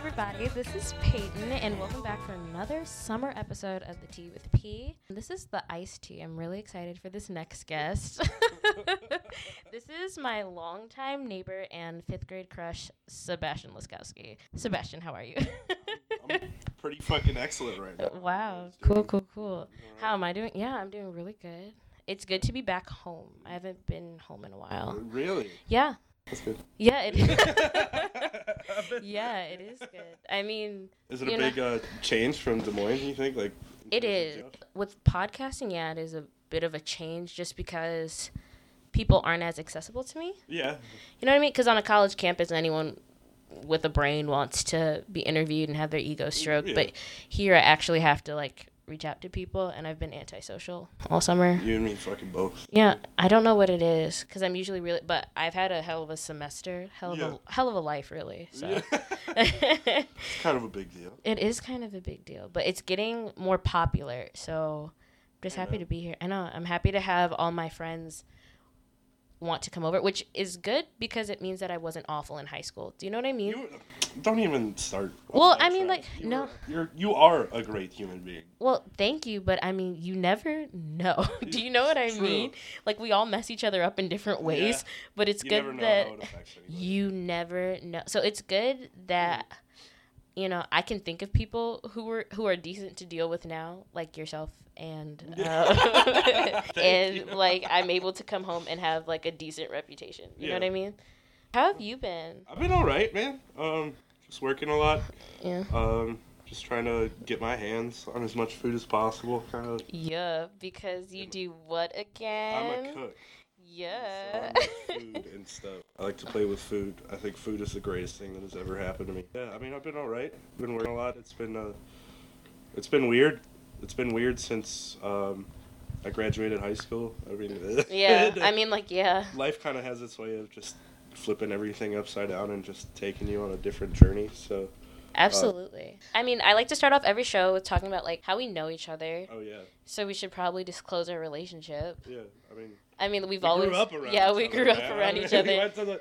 everybody. This is Peyton, and welcome back for another summer episode of the Tea with P. This is the iced tea. I'm really excited for this next guest. this is my longtime neighbor and fifth grade crush, Sebastian Laskowski. Sebastian, how are you? I'm pretty fucking excellent right now. wow, cool, cool, cool. How am I doing? Yeah, I'm doing really good. It's good to be back home. I haven't been home in a while. Really? Yeah, That's good. yeah, it yeah, it is good. I mean, Is it a big uh, change from Des Moines? You think like? in It terms of is. jobs? With podcasting, yeah, it is a bit of a change just because people aren't as accessible to me. Yeah. You know what I mean? Because on a college campus, anyone with a brain wants to be interviewed and have their ego stroked. Yeah. But here, I actually have to like reach out to people, and I've been antisocial all summer. You and me fucking both. Yeah, I don't know what it is because I'm usually really, but I've had a hell of a semester, hell of Yeah. a hell of a life, really. So. Yeah. it's kind of a big deal. It is kind of a big deal, but it's getting more popular. So I'm just happy to be here. I know. I'm happy to have all my friends want to come over, which is good because it means that I wasn't awful in high school. Do you know what I mean? You don't even start. Well, I mean, track. like, You no. are- You're you are a great human being. well, thank you, but I mean, you never know. Do you know what I True. mean? Like we all mess each other up in different ways, Yeah. but it's you good never know that it you never know. So it's good that mm. You know I can think of people who were who are decent to deal with now, like yourself, and uh, and you. like I'm able to come home and have like a decent reputation. You know what I mean? How have you been? I've been all right, man. Um, just working a lot. Yeah. Um, just trying to get my hands on as much food as possible. Kind of. Yeah, because you do what again? I'm a cook. Yeah. I like food and stuff. I like to play with food. I think food is the greatest thing that has ever happened to me. Yeah, I mean, I've been all right. I've Been working a lot. It's been uh, it's been weird. It's been weird since um, I graduated high school. I mean, yeah. I mean, like, yeah. life kind of has its way of just flipping everything upside down and just taking you on a different journey. So, Absolutely. I mean, I like to start off every show with talking about like how we know each other. oh yeah, So we should probably disclose our relationship. yeah. I mean, I mean, we've we always grew up around. yeah, we other, grew up man. around each other. We went to the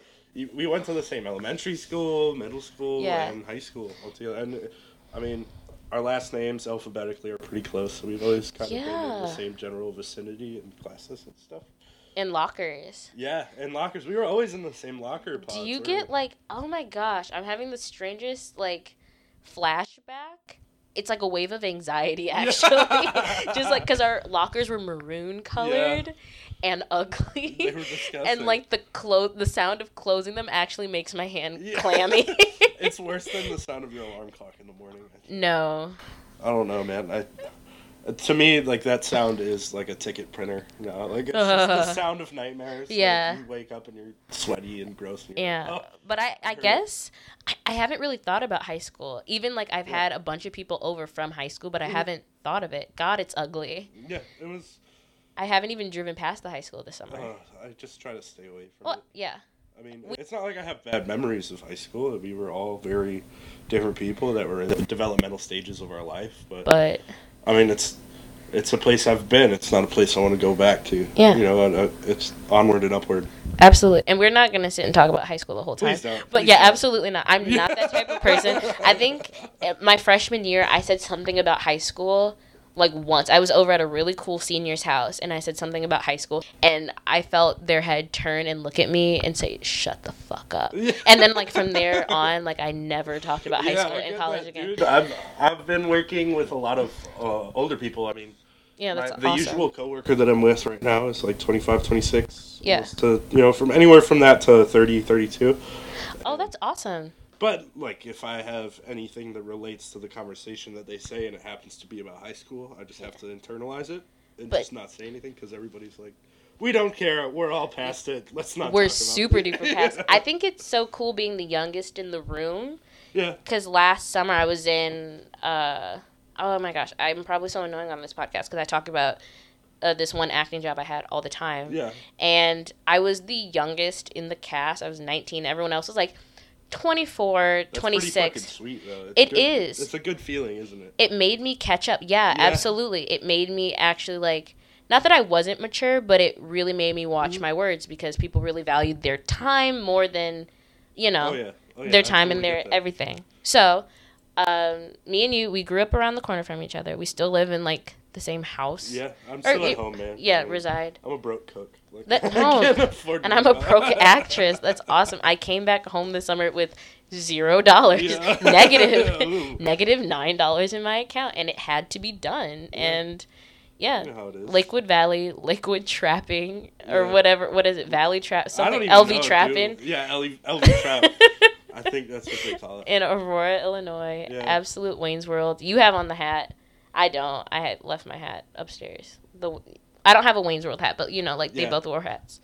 we went to the same elementary school, middle school, Yeah. and high school all together. And I mean, our last names alphabetically are pretty close, so we've always kind of been in the same general vicinity and classes and stuff. in lockers. Yeah, in lockers. We were always in the same locker pods. Do you get like, oh my gosh, I'm having the strangest like flashback. It's like a wave of anxiety actually. Just like cuz our lockers were maroon colored and They ugly. were disgusting. and like the clo- the sound of closing them actually makes my hand Yeah. clammy. it's worse than the sound of your alarm clock in the morning. No. I don't know, man. I to me like that sound is like a ticket printer. You know, like it's just the sound of nightmares. Like, Yeah. you wake up and you're sweaty and gross. And Yeah, like, "Oh." but I, I guess I, I haven't really thought about high school. Even like I've Yeah. had a bunch of people over from high school, but I Mhm. haven't thought of it. God, it's ugly. Yeah, it was. I haven't even driven past the high school this summer. Uh, I just try to stay away from well, it. yeah, I mean, we- it's not like I have bad memories of high school. We were all very different people that were in the developmental stages of our life. But, but I mean, it's it's a place I've been. It's not a place I want to go back to. Yeah. You know, uh, it's onward and upward. absolutely. And we're not gonna sit and talk about high school the whole time. Please don't. But Please yeah, don't. absolutely not. I'm not that type of person. I think uh, my freshman year, I said something about high school like once. I was over at a really cool senior's house and I said something about high school and I felt their head turn and look at me and say, "Shut the fuck up." Yeah. And then like from there on, like I never talked about high Yeah, school and college that, again. dude. I've I've been working with a lot of uh, older people. I mean, Yeah, that's my, the awesome. usual coworker that I'm with right now is like 25, 26. Yeah. To you know, from anywhere from that to 30, 32. Oh, that's awesome. But like, if I have anything that relates to the conversation that they say, and it happens to be about high school, I just have to internalize it and But- just not say anything because everybody's like, "We don't care. We're all past it. Let's not." We're talk about super it." duper past. I think it's so cool being the youngest in the room yeah. because last summer I was in. Uh, oh my gosh, I'm probably so annoying on this podcast because I talk about uh, this one acting job I had all the time, Yeah. and I was the youngest in the cast. I was 19. Everyone else was like 24, That's 26. Pretty fucking sweet though. It's It good. is. It's a good feeling, isn't it? it made me catch up. Yeah, Yeah. absolutely. It made me actually like not that I wasn't mature, but it really made me watch Mhm. my words because people really valued their time more than you know Oh yeah. Oh, yeah, their time and their everything. So, um, me and you, we grew up around the corner from each other. We still live in like the same house. Yeah, I'm Or still you- at home, man. Yeah, I mean, reside. I'm a broke cook. Like, That- no, And I'm a broke actress. That's awesome. I came back home this summer with zero dollars, Yeah. negative nine dollars in my account, and it had to be done. Yeah. And yeah, You know how it is. Lakewood Valley, Liquid Trapping, or Yeah. whatever. What is it? Valley Trap? I don't Something LV know, Trapping dude. Yeah, LV, LV Trap. I think that's what they call it. in Aurora, Illinois. Absolute Wayne's World. You have on the hat. I don't. I had left my hat upstairs. The I don't have a Wayne's World hat, but you know, like they Yeah. both wore hats.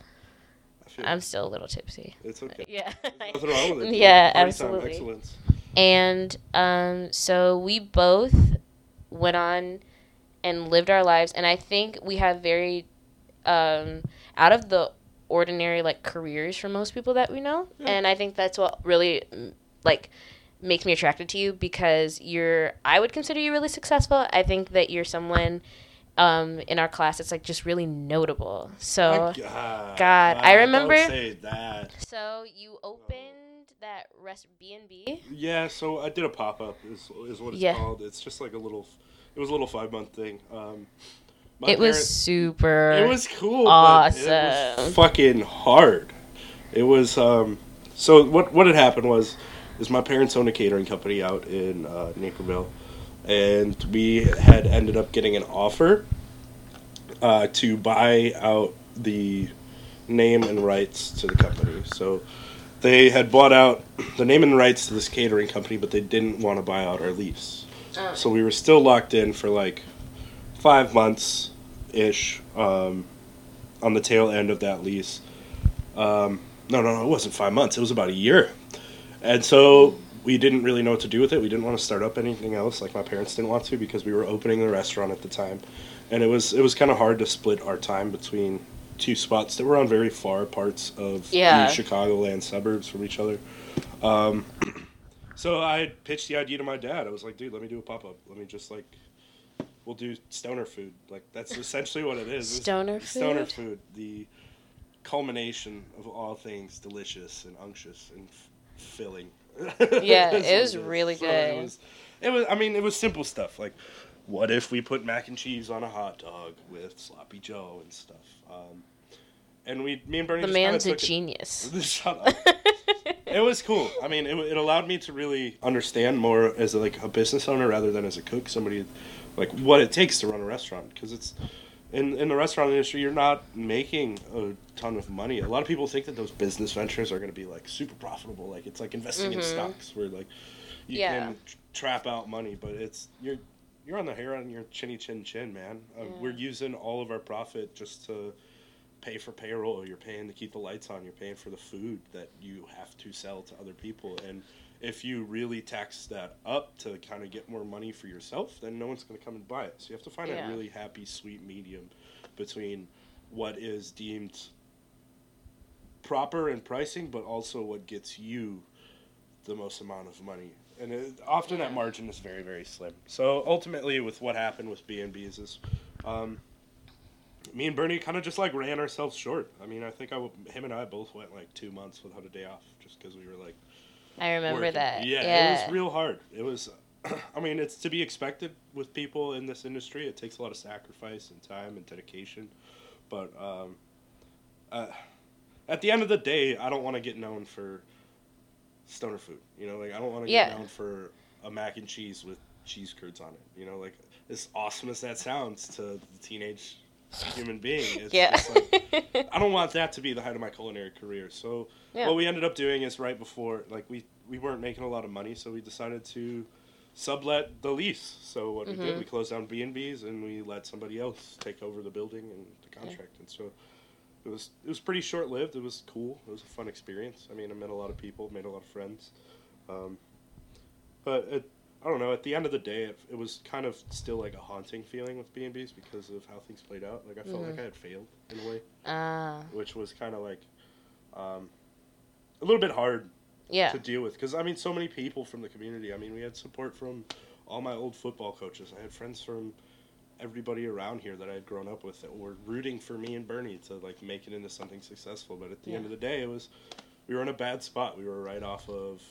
I'm still a little tipsy. it's okay. Yeah. Nothing wrong with it. Yeah, Party time absolutely. excellence. And um, so we both went on and lived our lives, and I think we have very um, out of the ordinary like careers for most people that we know, Yeah. and I think that's what really mm, like makes me attracted to you because you're I would consider you really successful. I think that you're someone um, in our class that's like just really notable. So. My God, God, I remember- Don't say that. So you opened that rest B and B. Yeah, so I did a pop up. Is, is what it's Yeah. called. It's just like a little. It was a little five month thing. Um, my It was super. It was cool. But it awesome. was fucking hard. It was. Um, so what what had happened was, is my parents owned a catering company out in uh, Naperville, and we had ended up getting an offer uh, to buy out the name and rights to the company. So they had bought out the name and rights to this catering company, but they didn't want to buy out our lease. Oh. So we were still locked in for like five months ish um, on the tail end of that lease. Um, no, no, no, it wasn't five months. It was about a year. And so we didn't really know what to do with it. We didn't want to start up anything else, like my parents didn't want to, because we were opening the restaurant at the time, and it was it was kind of hard to split our time between two spots that were on very far parts of Yeah. the Chicagoland suburbs from each other. Um, so I pitched the idea to my dad. I was like, dude, let me do a pop up. Let me just like, we'll do stoner food. Like that's essentially what it is. It's Stoner Stoner food? food. The culmination of all things delicious and unctuous and f- filling. Yeah, it was really So good. It was, it was. I mean, it was simple stuff like, what if we put mac and cheese on a hot dog with sloppy Joe and stuff. Um, and we, me and Bernie. The man's a took it- genius. Shut up. it was cool. I mean, it, it allowed me to really understand more as a, like a business owner rather than as a cook. Somebody, like what it takes to run a restaurant because it's in in the restaurant industry. You're not making a ton of money. A lot of people think that those business ventures are going to be like super profitable. Like it's like investing in Mhm. stocks where like you Yeah. can trap out money, but it's you're you're on the hair on your chinny chin chin, man. Uh, Yeah. We're using all of our profit just to pay for payroll. You're paying to keep the lights on. You're paying for the food that you have to sell to other people. And if you really tax that up to kind of get more money for yourself, then no one's going to come and buy it. So you have to find Yeah. a really happy, sweet medium between what is deemed proper in pricing, but also what gets you the most amount of money. And it, often that margin is very, very slim. So ultimately, with what happened with B and B's is, um, me and Bernie kind of just like ran ourselves short. I mean, I think I, w- him and I both went like two months without a day off, just because we were like. I remember working. that. Yeah, Yeah. it was real hard. It was. I mean, it's to be expected with people in this industry. It takes a lot of sacrifice and time and dedication, but um, uh, at the end of the day, I don't want to get known for stoner food. You know, like I don't want to Yeah. get known for a mac and cheese with cheese curds on it. You know, like as awesome as that sounds to the teenage human being, it's yeah. like, I don't want that to be the height of my culinary career. So Yeah. what we ended up doing is right before, like we we weren't making a lot of money, so we decided to sublet the lease. So what we Mhm. did, we closed down B and B's and we let somebody else take over the building and the contract. And so it was it was pretty short lived. It was cool. It was a fun experience. I mean, I met a lot of people, made a lot of friends. Um, but it, I don't know. At the end of the day, it, it was kind of still like a haunting feeling with B and B's because of how things played out. Like I felt Mhm. like I had failed in a way Ah, which was kind of like um, a little bit hard yeah. to deal with because I mean, so many people from the community. I mean, we had support from all my old football coaches. I had friends from everybody around here that I had grown up with that were rooting for me and Bernie to like make it into something successful. But at the end of the day, it was we were in a bad spot. We were right off of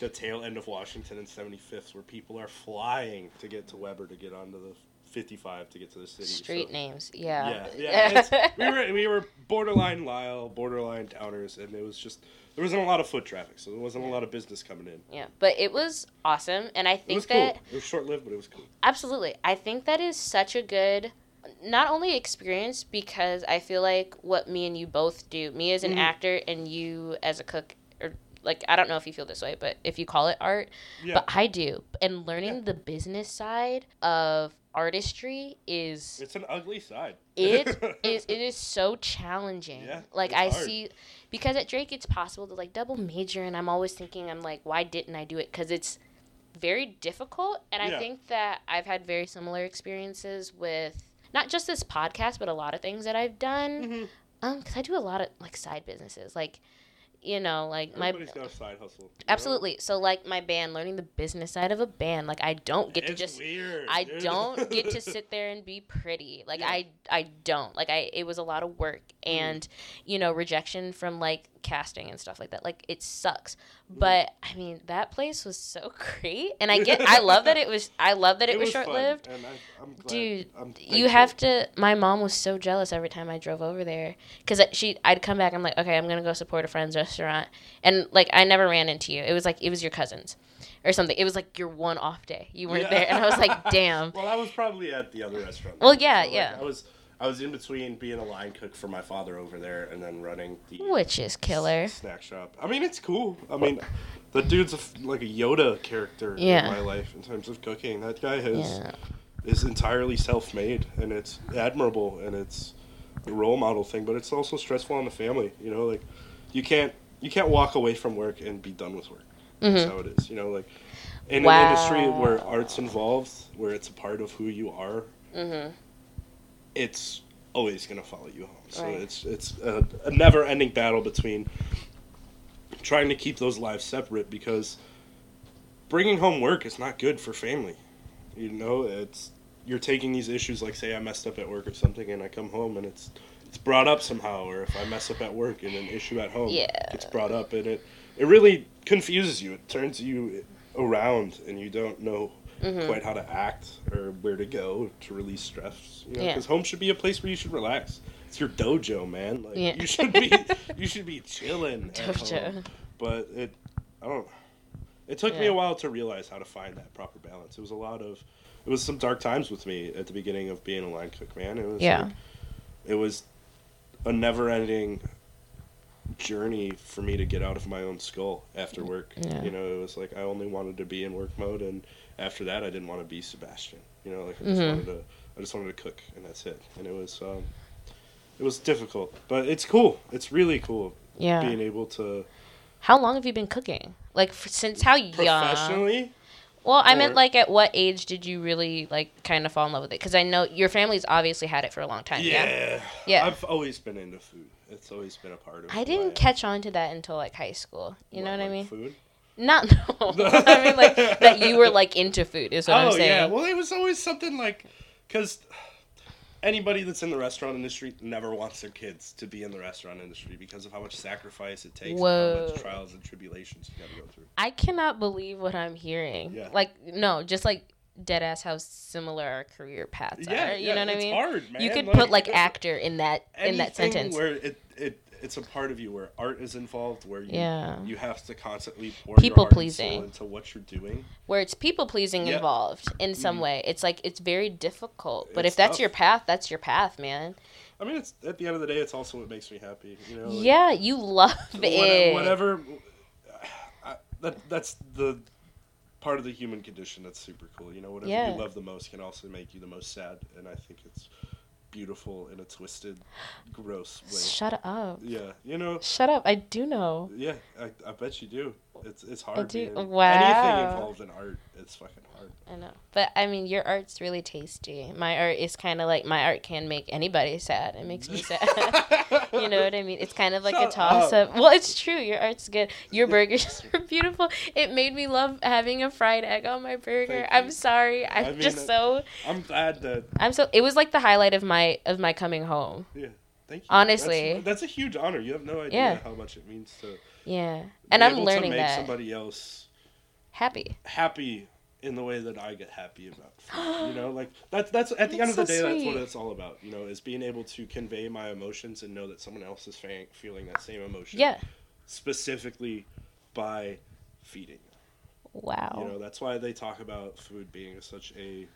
the tail end of Washington and 75th, where people are flying to get to Weber to get onto the 55 to get to the city. Street so- names, yeah. Yeah, yeah. we were we were borderline Lisle, borderline towners, and it was just there wasn't a lot of foot traffic, so there wasn't a lot of business coming in. yeah, but it was awesome, and I It think was cool. that It was short lived, but it was cool. absolutely, I think that is such a good, not only experience because I feel like what me and you both do, me as an Mhm. actor and you as a cook, like I don't know if you feel this way, but if you call it art, Yeah, but I do, and learning Yeah. the business side of artistry is it's an ugly side. it is it is so challenging. Yeah, like I hard. see because at Drake it's possible to like double major and I'm always thinking I'm like why didn't I do it cuz it's very difficult and I think that I've had very similar experiences with not just this podcast but a lot of things that I've done Mhm. um cuz I do a lot of like side businesses like you know like my Everybody's got a side hustle. you know? absolutely so like my band learning the business side of a band like I don't get to It's just weird. I dude. don't get to sit there and be pretty. Like Yeah. I I don't. Like I it was a lot of work Mm-hmm. and you know, rejection from like casting and stuff like that. Like it sucks. Mm-hmm. But I mean, that place was so great. And I get I love that it was I love that it, was, fun, short lived. and I, I'm glad. Dude, I'm You have to. My mom was so jealous every time I drove over there, because she, I'd come back. I'm like, okay, I'm gonna go support a friend's restaurant, and like I never ran into you. It was like it was your cousins, or something. It was like your one off day. You weren't Yeah. there, and I was like, damn. Well, I was probably at the other restaurant. Well, yeah, like, yeah. I was. I was in between being a line cook for my father over there and then running the Which is killer. s- snack shop. I mean, it's cool. I mean, the dude's a f like a Yoda character Yeah. in my life in terms of cooking. That guy has Yeah. is entirely self-made, and it's admirable, and it's a role model thing. But it's also stressful on the family. You know, like you can't you can't walk away from work and be done with work. That's Mhm. how it is. You know, like in an industry where art's involved, where it's a part of who you are, Mhm. It's always gonna follow you home. So Right. it's it's a, a never-ending battle between trying to keep those lives separate because bringing home work is not good for family. You know, it's you're taking these issues like say I messed up at work or something, and I come home and it's it's brought up somehow, or if I mess up at work and an issue at home Yeah. gets brought up, and it it really confuses you. It turns you around, and you don't know Mhm. quite how to act or where to go to release stress. You know, Yeah. because home should be a place where you should relax. It's your dojo, man. Like Yeah. you should be you should be chilling. Dojo. home. But it, I don't. It took me a while to realize how to find that proper balance. It was a lot of, it was some dark times with me at the beginning of being a line cook, man. It was Yeah. like, it was a never-ending journey for me to get out of my own skull after work. Yeah. You know, it was like I only wanted to be in work mode, and after that, I didn't want to be Sebastian. You know, like I just Mhm. wanted to, I just wanted to cook, and that's it. And it was, um, it was difficult, but it's cool. It's really cool Yeah. being able to How long have you been cooking? Like f- since how young? professionally. Well, I or- meant like at what age did you really like kind of fall in love with it? Because I know your family's obviously had it for a long time. Yeah. Yeah. Yeah. I've always been into food. It's always been a part of. I didn't catch on to that until like high school. You know what I mean? Food. Not no. I mean like that you were like into food is what oh I'm saying. yeah. Well, it was always something like, because anybody that's in the restaurant industry never wants their kids to be in the restaurant industry because of how much sacrifice it takes, and how Whoa. much trials and tribulations you got to go through. I cannot believe what I'm hearing. Yeah. Like no, just like dead ass how similar our career paths Yeah, are. You yeah, know what I mean? hard, man. You could Like, put like actor in that in that sentence. where it, it it's a part of you where art is involved, where you Yeah. you have to constantly pour People your heart and pleasing. into what you're doing. where it's people pleasing Yeah. involved in some Mhm. way. It's like it's very difficult. But It's if that's tough. your path, that's your path, man. I mean, it's at the end of the day, it's also what makes me happy. You know, like, yeah, you love it. whatever. I, that that's the part of the human condition that's super cool. You know, whatever Yeah. you love the most can also make you the most sad, and I think it's beautiful in a twisted, gross way. Shut up. Yeah, you know. Shut up. I do know. Yeah, I, I bet you do. It's it's hard. do- wow. Anything involved in art, it's fucking hard. I know. But I mean, your art's really tasty. My art is kind of like my art can make anybody sad. It makes me sad. you know what I mean? It's kind of like Shut a toss up. up. Well, it's true. Your art's good. Your burgers are beautiful. It made me love having a fried egg on my burger. I'm sorry. I'm I mean, just uh, so I'm glad that. I'm so it was like the highlight of my of my coming home. Yeah, thank you. Honestly. that's, that's a huge honor. You have no idea Yeah. how much it means to Yeah. And I'm able to make that. somebody else Happy. happy in the way that I get happy about food. you know, like that's that's at the end of That's the day so that's what it's all about. You know, is being able to convey my emotions and know that someone else is feeling that same emotion. Yeah. Specifically by feeding. Wow. You know, that's why they talk about food being such a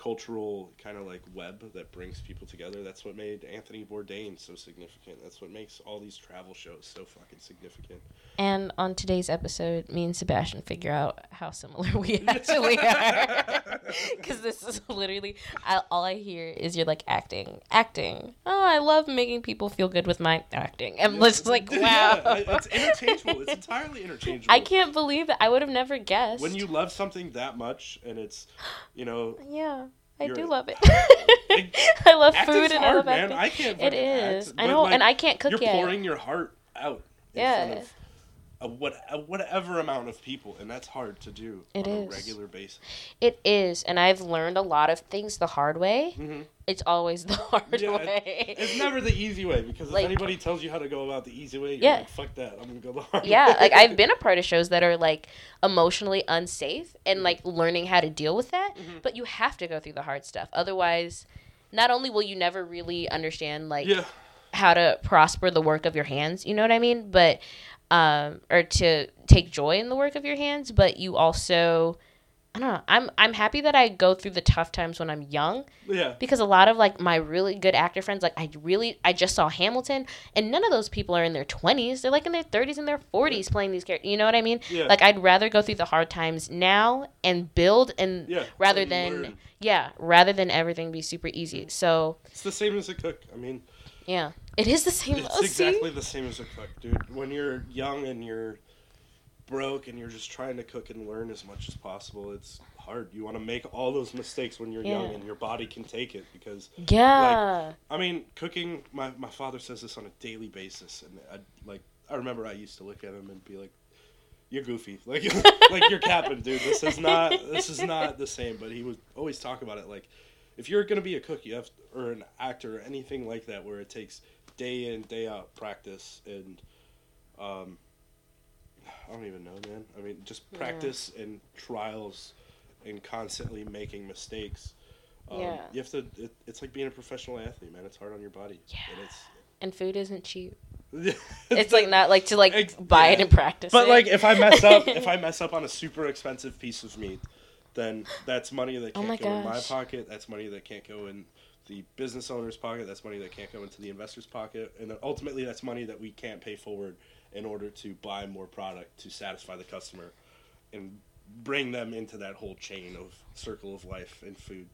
cultural kind of like web that brings people together. That's what made Anthony Bourdain so significant. That's what makes all these travel shows so fucking significant. And on today's episode, me and Sebastian figure out how similar we actually are. Because this is literally I, all I hear is you're like acting, acting. Oh, I love making people feel good with my acting. I'm just like, wow. Yeah, it's interchangeable. It's entirely interchangeable. I can't believe that. I would have never guessed. When you love something that much and it's, you know, yeah, I You're- do love it. It- I love food and I love man. acting. I can't. It is. I know, like, and I can't cook it. You're yet. pouring your heart out. In Yeah. Front of a what a whatever amount of people, and that's hard to do It on is. a regular basis. It is, and I've learned a lot of things the hard way. Mhm. It's always the hard Yeah, way. It's never the easy way because if anybody tells you how to go about the easy way, you're Yeah. like, fuck that. I'm gonna go the hard way. yeah, way. like I've been a part of shows that are like emotionally unsafe and like learning how to deal with that, Mhm. but you have to go through the hard stuff. Otherwise, not only will you never really understand like yeah. how to prosper the work of your hands, you know what I mean? But um or to take joy in the work of your hands, but you also I don't know. I'm I'm happy that I go through the tough times when I'm young Yeah. because a lot of like my really good actor friends like I really I just saw Hamilton and none of those people are in their 20s. They're like in their 30s and their 40s playing these characters. You know what I mean? Yeah. Like I'd rather go through the hard times now and build and Yeah. rather you than learn. yeah, rather than everything be super easy. So, It's the same as a cook. I mean, yeah. It is the same. It's exactly the same as a cook, dude. When you're young and you're broke and you're just trying to cook and learn as much as possible, it's hard. You want to make all those mistakes when you're young and your body can take it because Yeah. I mean, cooking. My my father says this on a daily basis, and I like. I remember I used to look at him and be like, "You're goofy, like like you're capping, dude. This is not this is not the same." But he would always talk about it like, if you're gonna be a cook, you have or an actor or anything like that, where it takes day in day out practice and, um, I don't even know, man. I mean, just Yeah. practice and trials, and constantly making mistakes. Um, Yeah. You have to. It, it's like being a professional athlete, man. It's hard on your body. Yeah. And And food isn't cheap. it's, like not like to like Ex- buy it yeah. and practice But it. like, if I mess up, if I mess up on a super expensive piece of meat, then that's money that Oh can't my go in my pocket. That's money that can't go in the business owner's pocket. That's money that can't go into the investor's pocket, and then ultimately, that's money that we can't pay forward in order to buy more product to satisfy the customer, and bring them into that whole chain of circle of life and food.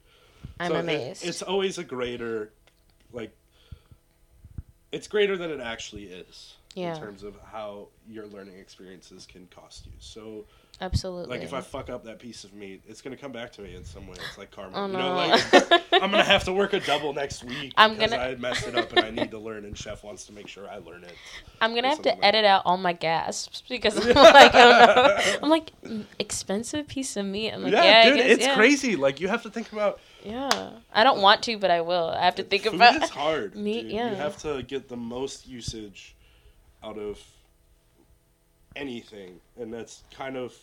I'm So it- amazed. it's always a greater, like, it's greater than it actually is Yeah. in terms of how your learning experiences can cost you. So, Absolutely. like, if I fuck up that piece of meat, it's gonna come back to me in some way. It's like karma. Oh, you know, like I'm gonna have to work a double next week I'm because gonna- I messed it up and I need to learn, and chef wants to make sure I learn it. I'm gonna have to like edit out all my gasps because I'm like, oh no. I'm like, "Mm, expensive piece of meat. I'm like, yeah, yeah, dude, guess, it's yeah. crazy. Like you have to think about Yeah, I don't want to, but I will. I have to think food about. is hard. meat, dude. yeah. You have to get the most usage out of anything, and that's kind of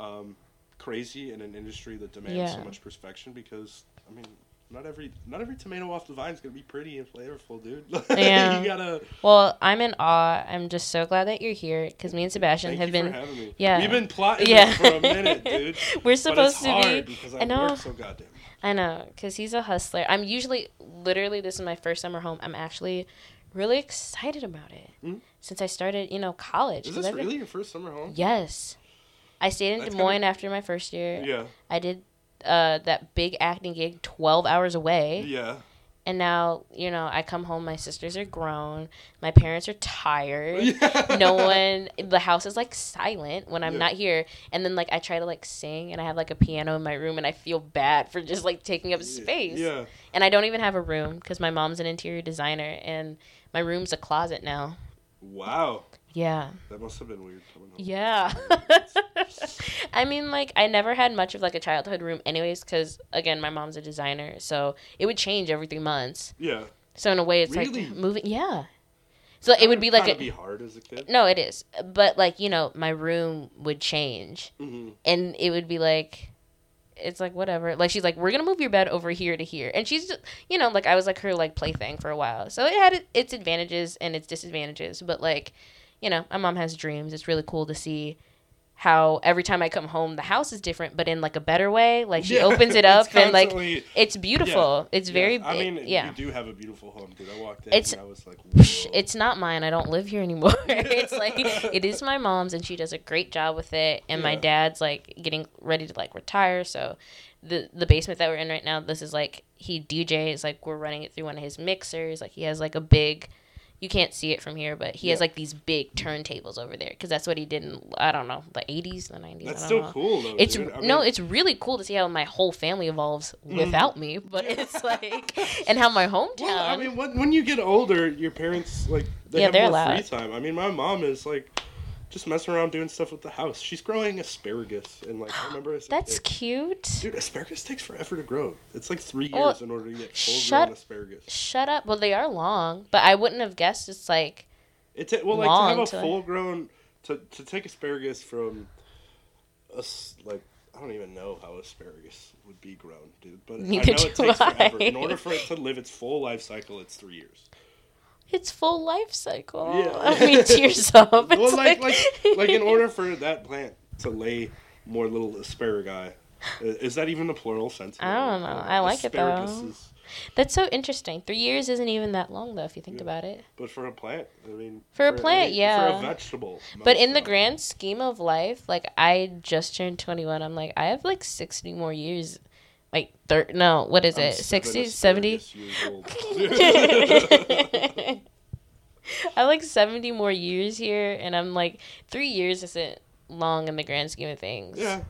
um, crazy in an industry that demands so much perfection. Because I mean, not every not every tomato off the vine is gonna be pretty and flavorful, dude. Yeah. you gotta. Well, I'm in awe. I'm just so glad that you're here because me and Sebastian Thank have been. for having me. yeah. we've been plotting Yeah. for a minute, dude. We're supposed to be. because I I, know. so goddamn. I know, because he's a hustler. I'm usually, literally, this is my first summer home. I'm actually really excited about it Mm. since I started, you know, college. Is this I've been- really your first summer home? Yes. I stayed in That's Des kinda- Moines after my first year. Yeah. I did uh, that big acting gig 12 hours away. Yeah. And now, you know, I come home, my sisters are grown, my parents are tired. Yeah. no one the house is like silent when i'm Yeah. not here and then like i try to like sing and i have like a piano in my room and i feel bad for just like taking up space Yeah. and i don't even have a room because my mom's an interior designer and my room's a closet now Wow. Yeah That must have been weird yeah i mean like i never had much of like a childhood room anyways because again my mom's a designer so it would change every three months Yeah. so in a way it's Really? like moving yeah So it would be like a, be hard as a kid. no, it is. But like you know, my room would change, hmm and it would be like, it's like whatever. Like she's like, we're gonna move your bed over here to here, and she's just, you know, like I was like her like plaything for a while. So it had its advantages and its disadvantages. But like, you know, my mom has dreams. It's really cool to see how every time I come home, the house is different, but in like a better way. Like she Yeah, opens it up and like it's beautiful. It's yeah, very, I mean, yeah. you do have a beautiful home, dude. I walked in It's- and I was like, whoa. it's not mine. I don't live here anymore. it's like it is my mom's, and she does a great job with it. And my dad's like getting ready to like retire, so the the basement that we're in right now, this is like he DJs. Like we're running it through one of his mixers. Like he has like a big. You can't see it from here, but he has like these big turntables over there because that's what he did in I don't know the eighties, the nineties. That's I still don't know. cool though. It's. I no, mean, it's really cool to see how my whole family evolves Mhm. without me. But it's like, and how my hometown. Well, I mean, when, when you get older, your parents like they Yeah, have they're more allowed. free time. I mean, my mom is like just messing around doing stuff with the house. She's growing asparagus, and like I remember a that's cute. dude, asparagus takes forever to grow. It's like three years Well, in order to get full shut- grown asparagus. Shut up. Well, they are long, but I wouldn't have guessed it's like It's ta- well, like to have a to- full grown to to take asparagus from us like. I don't even know how asparagus would be grown, dude. But I know it takes forever. In order for it to live its full life cycle, it's three years. Its full life cycle. Yeah. I mean, to yourself. well, it's like, like, like, in order for that plant to lay more little asparagi, is that even a plural sense? I don't know. I like it, though. asparaguses. That's so interesting. Three years isn't even that long, though, if you think Yeah. about it. But for a plant, I mean, For a plant, any- yeah. For a vegetable, But in the grand scheme of life, like I just turned 21. I'm like, I have like 60 more years. Like, thir- no, what is it? seven 60, 70? asparagus years old. I have like 70 more years here, and I'm like, three years isn't long in the grand scheme of things. yeah,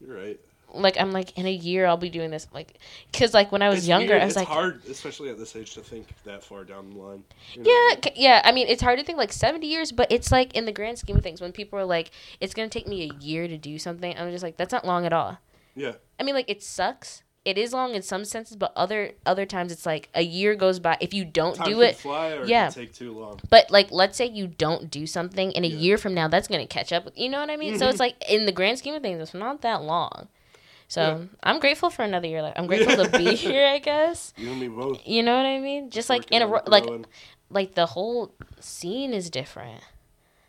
you're right. Like, I'm like, in a year, I'll be doing this. Like, because like when I was It's younger, weird. I was it's like, hard, especially at this age, to think that far down the line. You know? Yeah, yeah. I mean, it's hard to think like seventy years, but it's like in the grand scheme of things, when people are like, "It's gonna take me a year to do something," I'm just like, "That's not long at all." Yeah. I mean, like it sucks. It is long in some senses, but other other times it's like a year goes by if you don't Time do it. fly or yeah. it can take too long. But like, let's say you don't do something, in a Yeah. year from now, that's gonna catch up. with You know what I mean? So it's Mhm. like in the grand scheme of things, it's not that long. So Yeah. I'm grateful for another year. Like I'm grateful to be here. I guess. You and me both. You know what I mean? Just like in a ro- like like the whole scene is different.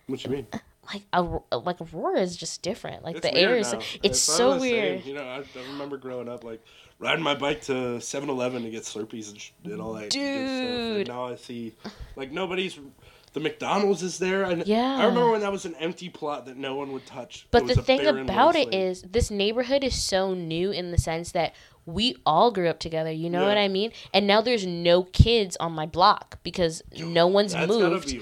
What you mean? Like a uh, like Aurora is just different. Like It's the air is now. it's what so weird. You know, I, I remember growing up like riding my bike to 7-Eleven to get Slurpees and, sh- and all that. Dude. And now I see like nobody's. The McDonald's is there, and Yeah. I remember when that was an empty plot that no one would touch. But the thing about it is, this neighborhood is so new in the sense that we all grew up together, you know Yeah. what I mean? And now there's no kids on my block because no one's That's moved.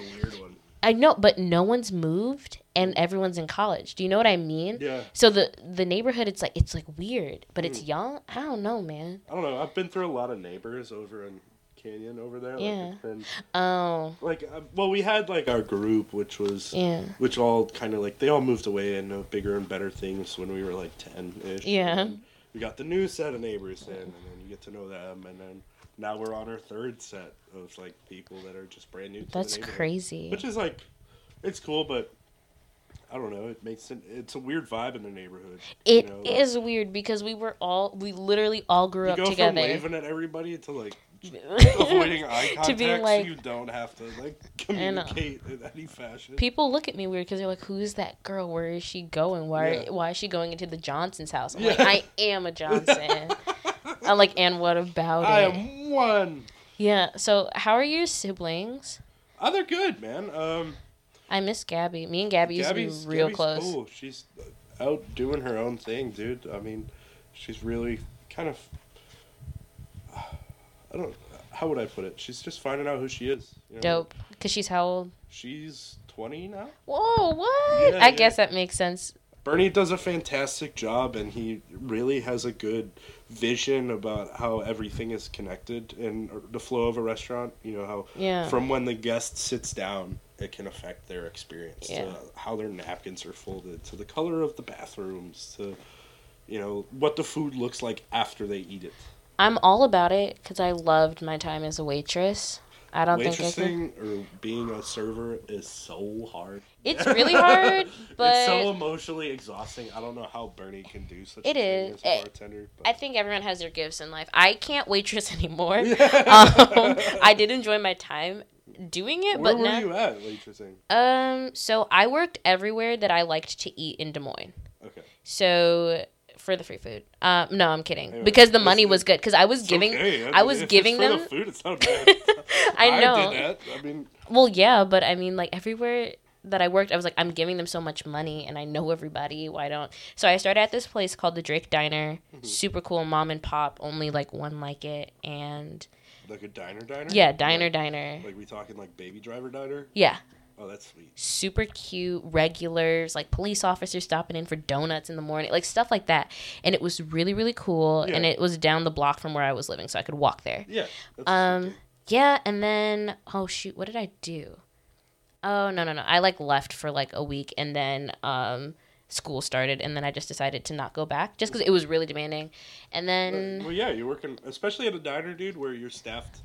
Gotta be a weird one. I know, but no one's moved and everyone's in college. Do you know what I mean? Yeah, So the the neighborhood it's like it's like weird, but it's Mm. young. I don't know, man. I don't know. I've been through a lot of neighbors over in Canyon over there. Like, Yeah. it's been, Oh, like uh, well, we had like our group, which was yeah. which all kind of like they all moved away into bigger and better things when we were like 10 ish. Yeah. We got the new set of neighbors in, and then get to know them, and then now we're on our third set of like people that are just brand new to That's crazy. Which is like, it's cool, but I don't know. It makes it, it's a weird vibe in the neighborhood. It you is know, like, weird because we were all we literally all grew up go from together. waving at everybody to like avoiding eye contact To being like- so you don't have to like communicate in any fashion. People look at me weird because they're like, "Who's that girl? Where is she going? Why? Yeah. Why is she going into the Johnson's house?" I'm Yeah. like, "I am a Johnson." I'm like, "And what about I it?" am one. Yeah. So, how are your siblings? Oh, they're good, man. Um, I miss Gabby. Me and Gabby used Gabby's, to be real Gabby's close. Cool. She's out doing her own thing, dude. I mean, she's really kind of. I don't. How would I put it? She's just finding out who she is. you know? Dope. Cause she's how old? She's twenty now. Whoa, what? Yeah, I yeah. guess that makes sense. Bernie does a fantastic job, and he really has a good vision about how everything is connected in the flow of a restaurant. You know how Yeah. from when the guest sits down, it can affect their experience. Yeah. To how their napkins are folded, to the color of the bathrooms, to you know what the food looks like after they eat it. I'm all about it because I loved my time as a waitress. I don't think I could. Or being a server is so hard. It's really hard, but it's so emotionally exhausting. I don't know how Bernie can do such It a thing as a Eh, bartender. I think everyone has their gifts in life. I can't waitress anymore. um, I did enjoy my time doing it, Where but were now. you at waitressing? Um, so I worked everywhere that I liked to eat in Des Moines. Okay. So for the free food. Um, no, I'm kidding. Anyway, because the money was good. Because I was giving. okay. I was giving them- the food. It's not bad. I know. did that. I mean, Well, yeah, but I mean, like everywhere that I worked, I was like, I'm giving them so much money, and I know everybody. Why don't? So I started at this place called the Drake Diner. Mm-hmm. Super cool, mom and pop. Only like one like it, and like a diner, diner. yeah, diner, Like, diner. like we talking like baby driver diner. Yeah, Oh, that's sweet. super cute regulars like police officers stopping in for donuts in the morning like stuff like that and it was really really cool and it was down the block from where i was living so i could walk there Yeah. Um sweet. yeah and then oh shoot what did i do oh no no no i like left for like a week and then um school started and then i just decided to not go back just because it was really demanding and then well, yeah, you're working, especially at a diner, dude, where you're staffed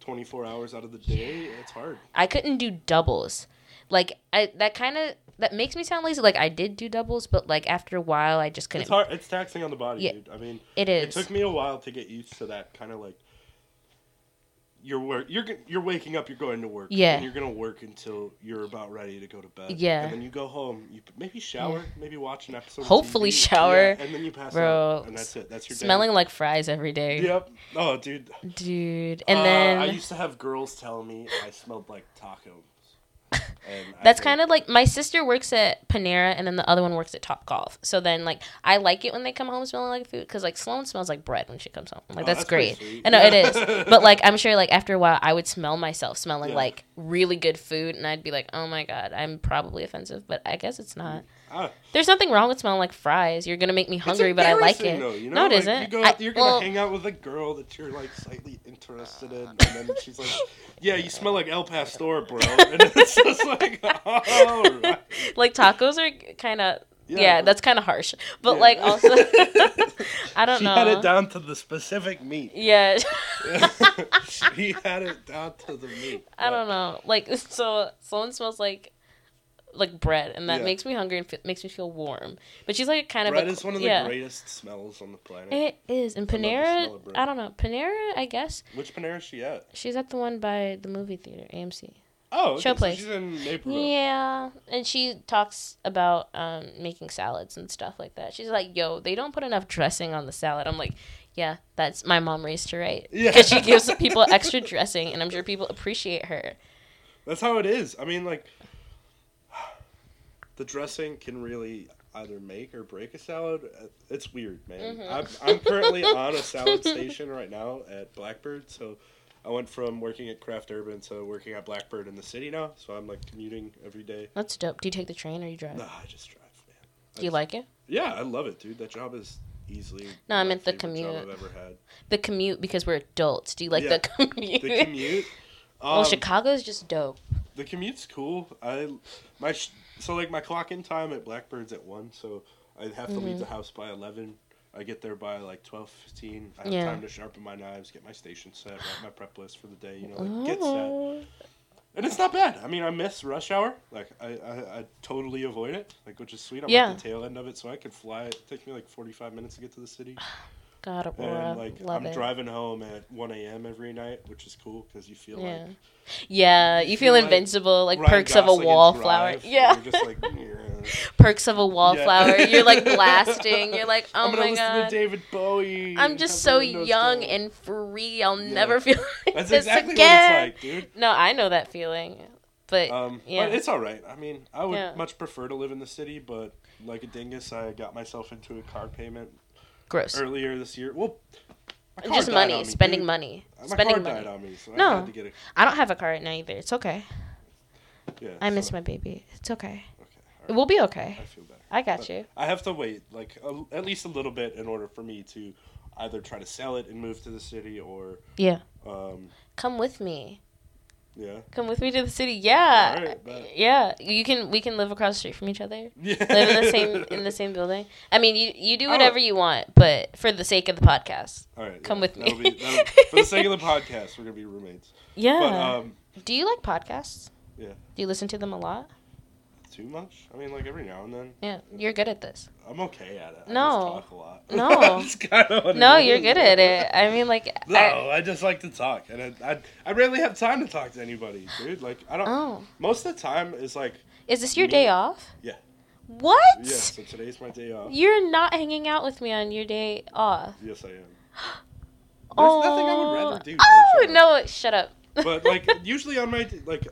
24 hours out of the day. It's hard. I couldn't do doubles. Like I that kind of that makes me sound lazy. Like I did do doubles, but like after a while, I just couldn't. It's hard. It's taxing on the body, Yeah. dude. I mean, it is. It took me a while to get used to that kind of like. You're work. You're you're waking up. You're going to work. Yeah. And you're gonna work until you're about ready to go to bed. Yeah. And then you go home. You maybe shower. Maybe watch an episode. Hopefully shower. Yeah, and then you pass Bro, out. And that's it. That's your day. Smelling like fries every day, Yep. Oh, dude. dude. And Uh, then I used to have girls tell me I smelled like tacos. That's kind of like my sister works at Panera and then the other one works at Top Golf. So then like I like it when they come home smelling like food because like Sloan smells like bread when she comes home. Like Oh, that's, that's great. I know it is, but like I'm sure like after a while I would smell myself smelling Yeah. like really good food and I'd be like, oh my god, I'm probably offensive, but I guess it's not. Ah, There's nothing wrong with smelling like fries. You're gonna make me hungry, but I like it. Though, you know? No, it like, isn't. You go, I- you're gonna well- hang out with a girl that you're like slightly interested in, and then she's like, "Yeah, you smell like El Pastor, bro," and it's just like, "Oh, right. Like tacos are kind of Yeah, yeah, but- that's kind of harsh. But Yeah. like also, I don't she know. had it down to the specific meat. Yeah. she had it down to the meat. I don't know. Like so, someone smells like like bread, and that Yeah. makes me hungry and f- makes me feel warm. But she's like kind of Bread a, is one of the yeah. greatest smells on the planet. It is, and I love the Panera. smell of bread. I don't know Panera. I guess Which Panera is she at? she's at the one by the movie theater, AMC. Oh, okay, so Showplace. she's in Naperville. Yeah, and she talks about um, making salads and stuff like that. She's like, "Yo, they don't put enough dressing on the salad." I'm like, "Yeah, that's my mom raised her right." Yeah. because she gives people extra dressing, and I'm sure people appreciate her. That's how it is. I mean, like, the dressing can really either make or break a salad. Uh, It's weird, man. Mhm. I'm, I'm currently on a salad station right now at Blackbird, so I went from working at Craft Urban to working at Blackbird in the city now. So I'm like commuting every day. That's dope. Do you take the train or you drive? Nah, I just drive, man. Do you I like it? Yeah, I love it, dude. That job is easily. No, I meant the commute. I've ever had. The commute because we're adults. Do you like Yeah. the commute? The commute. well, um, Chicago's just dope. The commute's cool. I my so like my clock in time at Blackbird's at one, so I have to leave Mhm. the house by eleven. I get there by like twelve fifteen. I have Yeah. time to sharpen my knives, get my station set, write my prep list for the day. You know, like, get set. Oh. And it's not bad. I mean, I miss rush hour. Like I, I, I totally avoid it. Like which is sweet. I'm Yeah. at the tail end of it, so I could fly. It takes me like forty five minutes to get to the city. God, Aurora, And like love I'm it. driving home at one a.m. every night, which is cool because you feel Yeah, like yeah. you You feel feel invincible, like Ryan perks of a wallflower. Yeah, You're just like. "Yeah." perks of a wallflower. Yeah. You're like blasting. You're like, oh my god. David Bowie. I'm just so young down. and free. I'll Yeah. never feel like That's this exactly again. like, dude. No, I know that feeling, but Um, Yeah. but it's all right. I mean, I would much prefer to live in the city, but like a dingus, I got myself into a car payment gross. earlier this year. Well, my car Just died money, on me, spending dude. money, My spending car money. died on me, so No. I had to get a I don't have a car right now either. It's okay. yeah. I miss so- my baby. It's okay. Okay, all It right, will be okay. I feel better. I got But you. I have to wait like a, at least a little bit in order for me to either try to sell it and move to the city or Yeah. um, Come with me. Yeah. Come with me to the city. Yeah. Alright, bet. yeah. You can we can live across the street from each other. Yeah. Live in the same in the same building. I mean, you you do Oh. whatever you want, but for the sake of the podcast. All right. Come yeah, with me. that'll Be, that'll- for the sake of the podcast, we're gonna be roommates. Yeah. But um, do you like podcasts? Yeah. Do you listen to them a lot? Too much. I mean, like every now and then. Yeah. You're good at this. I'm okay at it. I No. just talk a lot. No. That's kinda what it No, you're good at it. I mean, like. No, I, I, just like to talk, and I, I I rarely have time to talk to anybody, dude. Like I don't. oh, Most of the time is like is this your Me- day off? Yeah. What? yeah. So today's my day off. You're not hanging out with me on your day off. Yes, I am. There's oh. nothing I would oh. rather do. Oh Shut no! Shut up. But like usually on my like,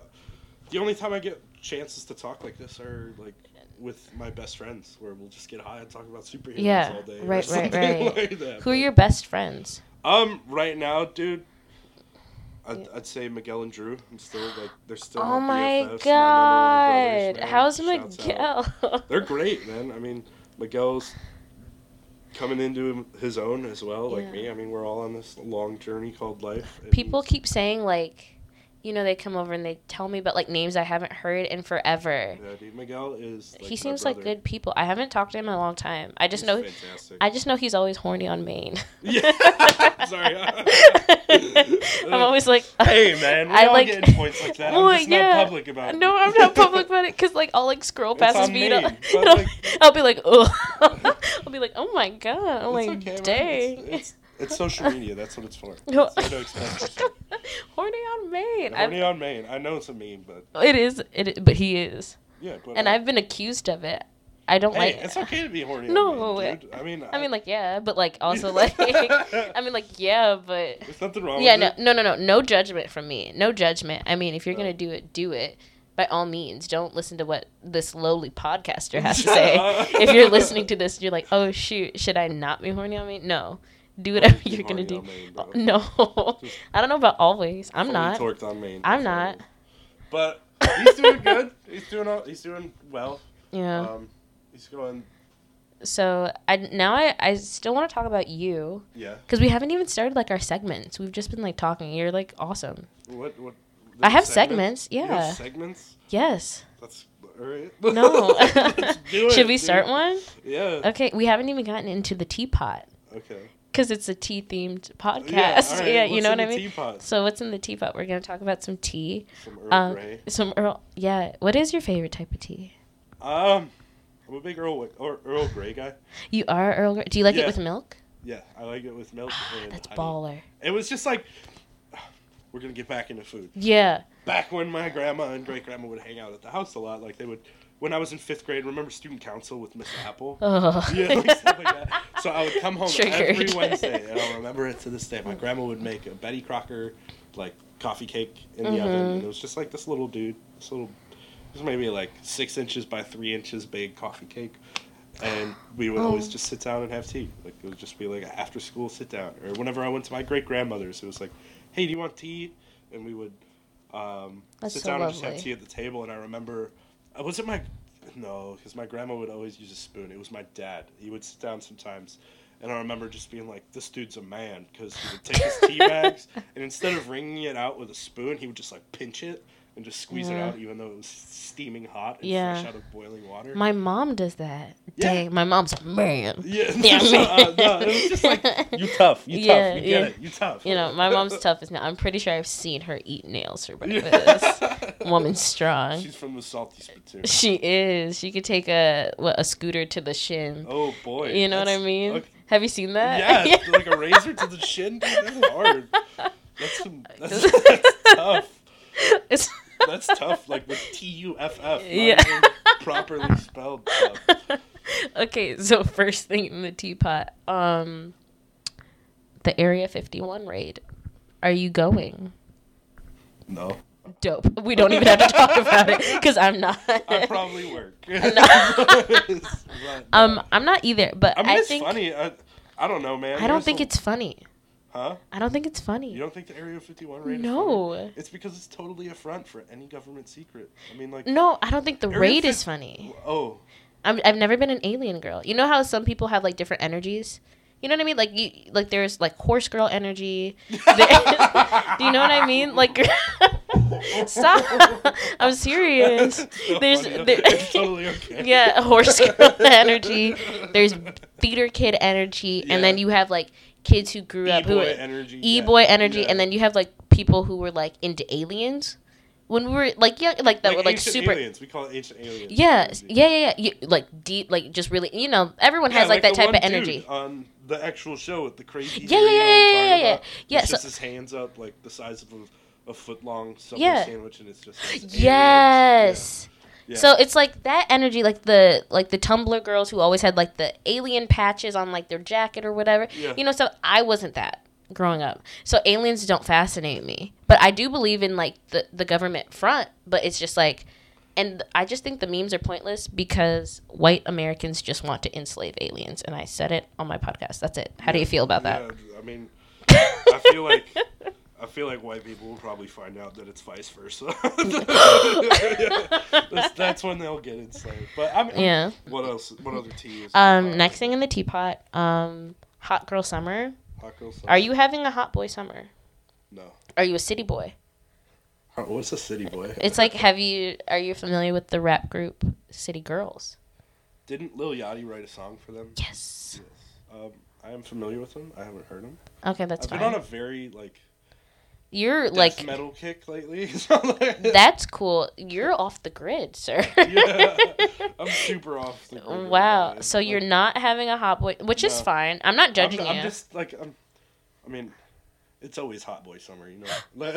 the only time I get chances to talk like this are like with my best friends, where we'll just get high and talk about superheroes Yeah, all day. or right, right, right. Like that. Who are your best friends? Um, right now, dude. I'd, Yeah. I'd say Miguel and Drew. I'm still like they're still. Oh my BFFs, god! brothers. How's Shouts out. Miguel? They're great, man. I mean, Miguel's coming into his own as well, like Yeah. me. I mean, we're all on this long journey called life. People keep saying like, you know, they come over and they tell me about like names I haven't heard in forever. Yeah, dude, Miguel is. Like he seems like good people. I haven't talked to him in a long time. I just He's know. Fantastic. I just know he's always horny on main. yeah. Sorry. I'm always like, hey, man. We I all like- getting points like that. Well, I'm just yeah. not public about it. No, I'm not public about it because like I'll like scroll It's past his on feed. I'll, I'll, like- I'll be like, oh, I'll be like, oh my god, I'm It's like, okay, dang, It's, it's, social media. That's what it's for. No. It's express horny on main. Horny I've- on main. I know it's a meme, but It is, it, but he is, yeah. But, and uh, I've been accused of it. I don't Hey, like. it's okay to be horny. No, on main. I mean, I mean, like, yeah, but like also like, I mean, like, yeah, but there's nothing wrong. yeah, with no, it. no, no, no, no judgment from me. No judgment. I mean, if you're gonna do it, do it. By all means, don't listen to what this lowly podcaster has to say. if you're listening to this, you're like, oh shoot, should I not be horny on me? No, do whatever you're gonna do. bro. No, Just I don't know about always. I'm not. Torqued on main. I'm not. But he's doing good. He's doing all, he's doing well. Yeah. Um, he's going. so I now I I still want to talk about you Yeah. because we haven't even started like our segments. We've just been like talking. You're like awesome. What? What? I have segments. segments. You have Yeah. segments. Yes. That's all right. No. Do Should it, we start one? Yeah. Okay. We haven't even gotten into the teapot Okay. Because it's a tea themed podcast. Yeah, Yeah, you know what I mean. Teapot? So what's in the teapot? We're gonna talk about some tea. Some Earl Um, Grey. some Earl. Yeah. What is your favorite type of tea? Um, I'm a big Earl or Earl Grey guy. You are Earl. Grey. Do you like Yeah. it with milk? Yeah, I like it with milk and That's honey. baller. It was just like we're gonna get back into food. Yeah. Back when my grandma and great grandma would hang out at the house a lot, like they would. When I was in fifth grade, remember student council with Miss Apple? Oh. Yeah, like stuff like that. So I would come home every Wednesday, and I'll remember it to this day. My grandma would make a Betty Crocker, like coffee cake in the oven, Mhm. and it was just like this little dude, this little, this was maybe like six inches by three inches big coffee cake, and we would always Oh. just sit down and have tea. Like it would just be like an after school sit down, or whenever I went to my great grandmother's, it was like, hey, do you want tea? And we would um, sit so down and just have tea at the table. And I remember, was it my no, because my grandma would always use a spoon. It was my dad. He would sit down sometimes, and I remember just being like, "This dude's a man," because he would take his tea bags and instead of wringing it out with a spoon, he would just like pinch it and just squeeze it out, even though it was steaming hot and Yeah. fresh out of boiling water. My mom does that. Yeah. Dang, my mom's a man. yeah, Yeah, so, uh, no, it was just like you tough, you Yeah, tough, you get yeah. it, you tough. You know, my mom's tough as now. I'm pretty sure I've seen her eat nails for breakfast. Woman's strong. She's from the salty spittoon. She is. She could take a what, a scooter to the shin. Oh boy, you know what I mean? okay. Have you seen that? Yeah, like a razor to the shin. Dude, that's hard. That's some. That's, that's tough. It's That's tough. Like with T U F F. Yeah. Properly spelled. Tough. okay, so first thing in the teapot, um, the Area 51 raid. Are you going? No, Dope. We don't even have to talk about it because I'm not. I probably work. No. But, um, I'm not either. But I I, it's think funny. I, I don't know, man. I don't There's think a- it's funny. Huh? I don't think it's funny. You don't think the Area 51 raid? Is funny? no, It's because it's totally a front for any government secret. I mean, like. no, I don't think the Area raid is funny. Oh, I'm, I've never been an alien girl. You know how some people have like different energies. You know what I mean? Like you, like there's like horse girl energy. Do you know what I mean? Like, Stop. I'm serious. So There's there, totally okay. yeah, horse girl energy. There's theater kid energy, and then you have like kids who grew up who E-boy energy. e yeah. energy, Yeah. and then you have like people who were like into aliens when we were like young, like that were like ancient super. aliens. We call it ancient aliens. Yeah, yeah, yeah, yeah. You, like deep, like just really, you know, everyone Yeah, has like, that type of energy. on the actual show with the crazy. Yeah, yeah, you know what I'm yeah, yeah, yeah, yeah. So- just his hands up like the size of a, a foot long subway Yeah. sandwich, and it's just. Yes. Yeah. So it's like that energy, like the like the Tumblr girls who always had like the alien patches on like their jacket or whatever. Yeah. You know, so I wasn't that growing up. So aliens don't fascinate me. But I do believe in like the the government front, but it's just like and I just think the memes are pointless because white Americans just want to enslave aliens and I said it on my podcast. That's it. How do you feel about that? Yeah, I mean, I feel like I feel like white people will probably find out that it's vice versa. that's, that's when they'll get enslaved. But I mean, Yeah. What else? What other tea is? Um next thing in the teapot, um hot girl summer. Hot girl summer? Are you having a hot boy summer? No. Are you a city boy? What's a city boy? It's like, have you? Are you familiar with the rap group City Girls? Didn't Lil Yachty write a song for them? Yes. Yes. Um, I am familiar with them. I haven't heard them. Okay, that's fine. I've fine. been on a very like You're death like, metal kick lately. that's cool. You're off the grid, sir. yeah, I'm super off the grid wow. now. So Like, you're not having a hot boy, which is fine. I'm not judging I'm, you. I'm just like I'm. I mean, it's always hot boy summer, you know. Whoa.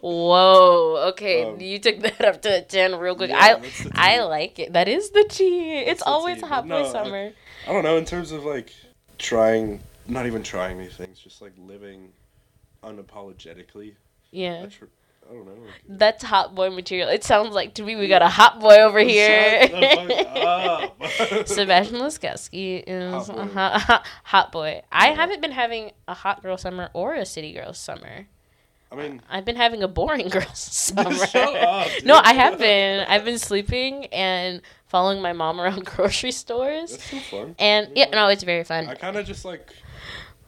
Whoa. Okay, Um, you took that up to a 10 real quick. Yeah, I I like it. That is the tea. It's always hot boy no, summer. I don't know in terms of like trying, not even trying new things, just like living unapologetically. yeah. I, tr- I don't know. Like, That's hot boy material. It sounds like to me we got a hot boy over here. Shut the fuck up. Sebastian Laskowski is Hot a boy. hot, hot, hot boy. I haven't been having a hot girl summer or a city girl summer. I mean, I've been having a boring girl summer. Shut up, no. I have been. I've been sleeping and following my mom around grocery stores. that's so fun. And yeah, no, it's very fun. I kind of just like.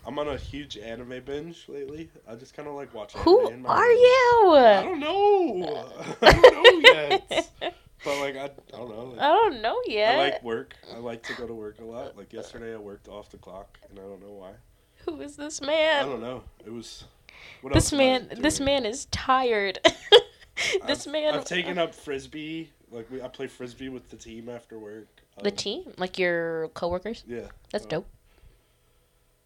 I'm on a huge anime binge lately. I just kind of like watch anime. Who are room. I don't know. I don't know yet. But like I, I don't know. I don't know yet. I like work. I like to go to work a lot. Like yesterday, I worked off the clock, and I don't know why. Who is this man? I don't know. It was. What This man, this man is tired. this I've, man. I've taken up frisbee. Like we, I play frisbee with the team after work. the Um, team, like your coworkers. Yeah. That's uh, dope.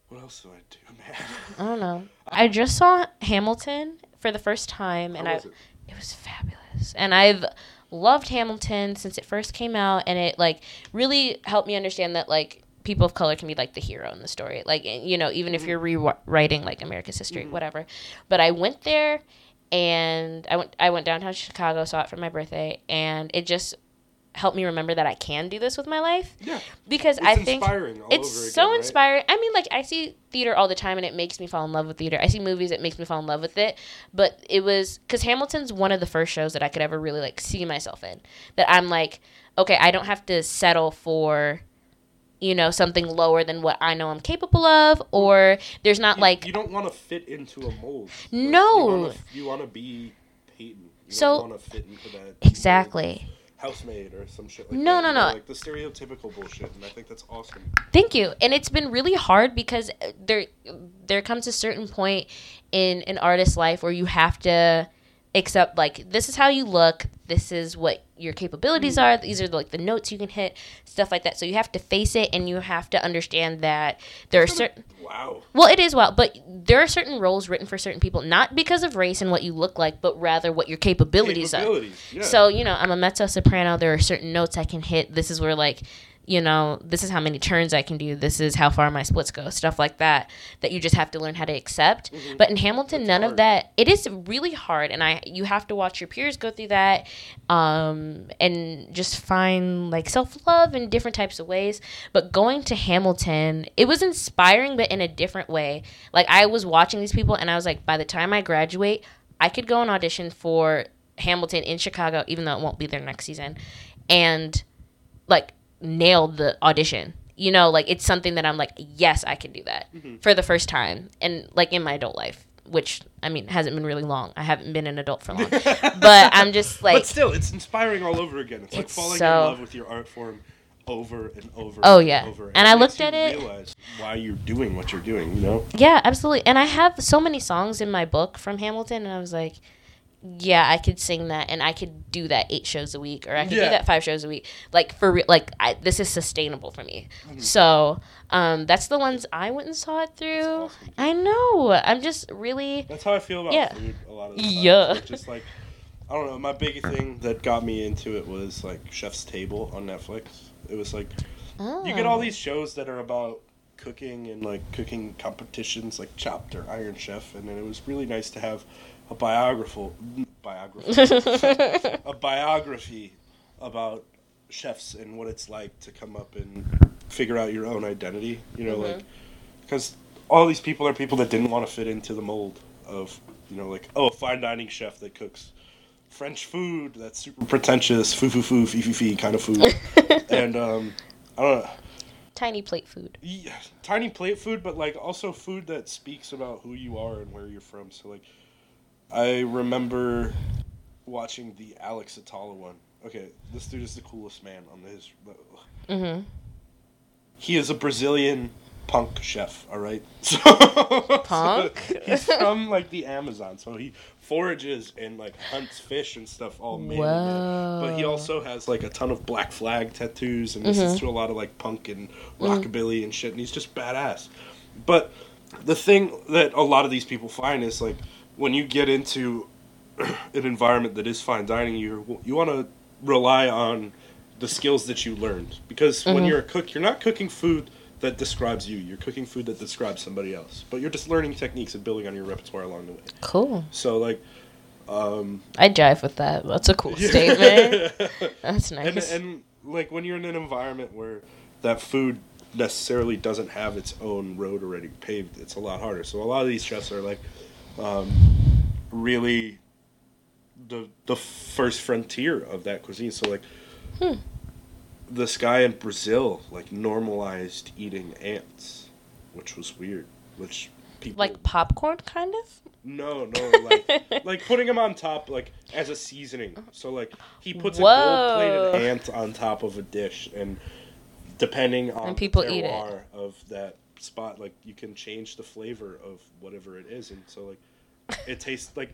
What else do I do, man? I don't know. I just saw Hamilton for the first time, and I it? it was fabulous. And I've loved Hamilton since it first came out, and it like really helped me understand that like people of color can be like the hero in the story. Like you know, even if Mhm. you're rewriting like America's history, Mhm. whatever. But I went there, and I went I went downtown Chicago, saw it for my birthday, and it just helped me remember that I can do this with my life Yeah. because It's I think inspiring all it's over again, so right? inspiring. I mean, like I see theater all the time, and it makes me fall in love with theater. I see movies, it makes me fall in love with it. But it was because Hamilton's one of the first shows that I could ever really like see myself in. That I'm like, okay, I don't have to settle for, you know, something lower than what I know I'm capable of, or there's not You- like you don't want to fit into a mold. Like, No. You want to be Peyton. You So- want to fit into that. exactly. Housemaid or some shit like No, that. no, know, no. Like the stereotypical bullshit, and I think that's awesome. Thank you. And it's been really hard because uh, there there comes a certain point in an artist's life where you have to accept like this is how you look, this is what your capabilities are, these are like the notes you can hit, stuff like that. So you have to face it and you have to understand that there are certain Wow. well, it is well, but there are certain roles written for certain people, not because of race and what you look like, but rather what your capabilities, are. Yeah. So, you know, I'm a mezzo soprano. There are certain notes I can hit. This is where, like, you know, this is how many turns I can do. This is how far my splits go. Stuff like that, that you just have to learn how to accept. Mhm. But in Hamilton, That's none of that. It is really hard. And I, you have to watch your peers go through that um, and just find, like, self love in different types of ways. But going to Hamilton, it was inspiring, but in a different way. Like, I was watching these people, and I was like, by the time I graduate, I could go and audition for Hamilton in Chicago, even though it won't be there next season, and like nailed the audition. You know, like it's something that I'm like, yes, I can do that Mhm. for the first time, and like in my adult life. which I mean hasn't been really long. I haven't been an adult for long, but I'm just like, but still, it's inspiring all over again. It's, like falling so- in love with your art form over and over. Oh, and yeah. over. And I looked at it- Realize why you're doing what you're doing. You know. yeah, absolutely. And I have so many songs in my book from Hamilton, and I was like, yeah, I could sing that, and I could do that eight shows a week, or I could Yeah. do that five shows a week. Like for real, like I, this is sustainable for me. Mm-hmm. So um, that's the ones I went and saw it through. awesome. I know. I'm just really That's how I feel about Yeah. food a lot of the time. Yeah. Just like I don't know. My big thing that got me into it was like Chef's Table on Netflix. It was like you get all Oh. these shows that are about cooking and like cooking competitions, like Chopped or Iron Chef, and then it was really nice to have a biographical biography a biography about chefs and what it's like to come up and figure out your own identity. You know, like because all these people are people that didn't want to fit into the mold of you know like oh a fine dining chef that cooks French food that's super pretentious foo foo foo fee fee fee kind of food and um I don't know Tiny plate food. yeah, tiny plate food, but like also food that speaks about who you are and where you're from. So like, I remember watching the Alex Atala one. Okay, this dude is the coolest man on his. Mm-hmm. He is a Brazilian punk chef. All right, so Punk? he's from like the Amazon, so he forages and like hunts fish and stuff all man. But he also has like a ton of Black Flag tattoos and Mm-hmm. listens to a lot of like punk and rockabilly and shit, and he's just badass. But the thing that a lot of these people find is like when you get into an environment that is fine dining, you you want to rely on the skills that you learned because when Mhm. you're a cook, you're not cooking food that describes you. You're cooking food that describes somebody else. But you're just learning techniques and building on your repertoire along the way. Cool. So like, um, I jive with that. That's a cool statement. That's and nice. and like when you're in an environment where that food necessarily doesn't have its own road already paved, it's a lot harder. So a lot of these chefs are like, um, really the the first frontier of that cuisine. So like, Hmm. this guy in Brazil like normalized eating ants, which was weird. Which people like popcorn, kind of. no no like like putting them on top like as a seasoning. So like he puts a gold plated ant on top of a dish, and depending on And people the eat it. of that spot, like you can change the flavor of whatever it is, and so like it tastes like.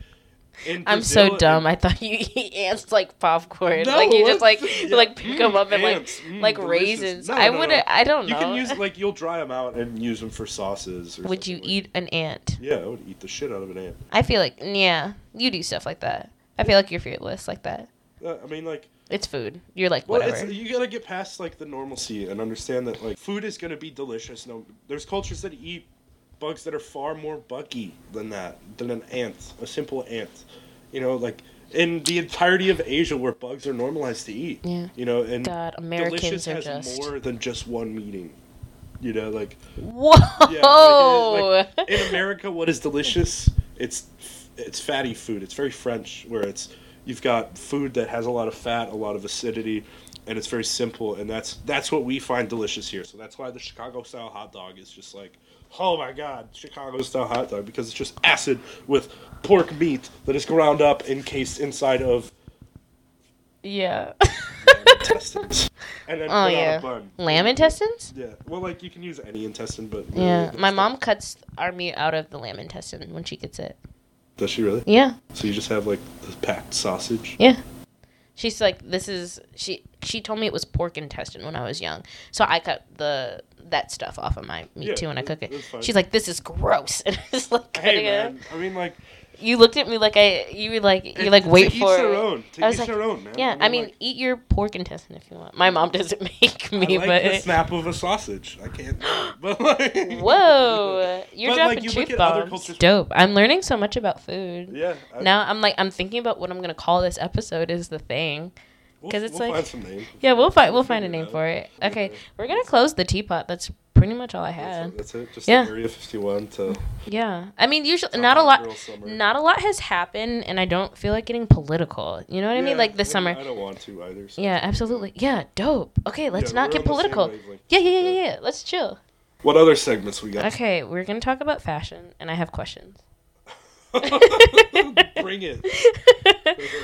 In I'm so dumb. I thought you eat ants like popcorn. No, like you just like Yeah. like pick them Mm, up and like. Mm, like delicious. raisins. No, I no, would. no. I don't know. You can use like you'll dry them out and use them for sauces. Or would you like- eat an ant? Yeah, I would eat the shit out of an ant. I feel like yeah, you do stuff like that. I feel like you're fearless like that. Uh, I mean, like, It's food. You're like well, whatever. it's, you gotta get past like the normalcy and understand that like food is gonna be delicious. No, there's cultures that eat bugs that are far more buggy than that, than an ant, a simple ant. You know, like in the entirety of Asia, where bugs are normalized to eat. Yeah. You know, and God, Americans delicious has just more than just one meaning. You know, like whoa. Yeah, like, like, in America, what is delicious? It's it's fatty food. It's very French, where it's you've got food that has a lot of fat, a lot of acidity, and it's very simple. And that's that's what we find delicious here. So that's why the Chicago style hot dog is just like, oh my god, Chicago style hot dog because it's just acid with pork meat that is ground up, encased inside of yeah. intestines, and then oh put yeah. on a bun. Lamb intestines? Yeah, well, like you can use any intestine, but Yeah. My mom cuts our meat out of the lamb intestine when she gets it. Does she really? Yeah. So you just have like the packed sausage. Yeah. She's like, this is she. She told me it was pork intestine when I was young, so I cut the that stuff off of my meat Yeah, too when I that- cook it. that's fine. She's like, this is gross, and I was like, Hey cutting it. man, I mean like You looked at me like I. You were like, you it- like wait to for their it. own. To I was each like, their own, man. Yeah, I mean, like, eat your pork intestine if you want. My mom doesn't make I me, like the but snap of a sausage. I can't, but like whoa, you're But, dropping like, you truth look at other bombs. Dope. I'm learning so much about food. Yeah. I, Now I'm like I'm thinking about what I'm gonna call this episode. Is the thing. we'll- 'cause it's we'll like- find some name. Yeah, we'll find we'll find a name out. for it. Okay, Okay. we're gonna close the teapot. That's pretty much all I That's had. it. That's it. Just Yeah. Area 51 to. Yeah, I mean, usually not a lot. Not a lot has happened, and I don't feel like getting political. You know what I mean? Like this and summer. I don't want to either. so Yeah, absolutely. Yeah, dope. Okay, let's Yeah, not get on the same political. Yeah, yeah, yeah, Yeah. yeah, yeah. Let's chill. What other segments we got? Okay, we're gonna talk about fashion, and I have questions. Bring it.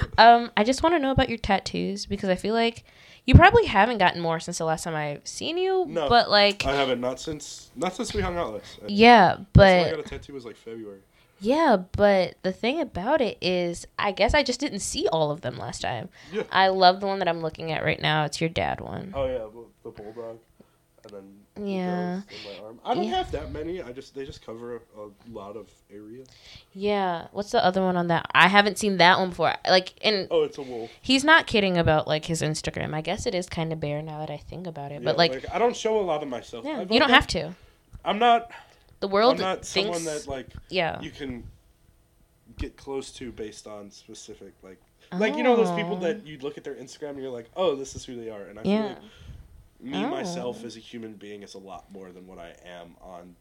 um, I just want to know about your tattoos because I feel like you probably haven't gotten more since the last time I've seen you. No. But like, I haven't not since not since we hung out last. Yeah, time I but got a tattoo was like February. yeah, but the thing about it is, I guess I just didn't see all of them last time. Yeah. I love the one that I'm looking at right now. It's your dad one. Oh yeah, the, bulldog, and then the Yeah. girls my arm. I don't Yeah. have that many. I just they just cover a, a lot of area. Yeah. What's the other one on that? I haven't seen that one before. Like, and Oh, it's a wolf. he's not kidding about like his Instagram. I guess it is kind of bare now that I think about it. Yeah, but like, I don't show a lot of myself. yeah, you don't have to. I'm not. The world I'm not thinks. someone that like yeah. you can get close to based on specific like like you know those people Oh. that you look at their Instagram and you're like, oh, this is who they are, and I feel Yeah. like me Oh. myself as a human being is a lot more than what I am on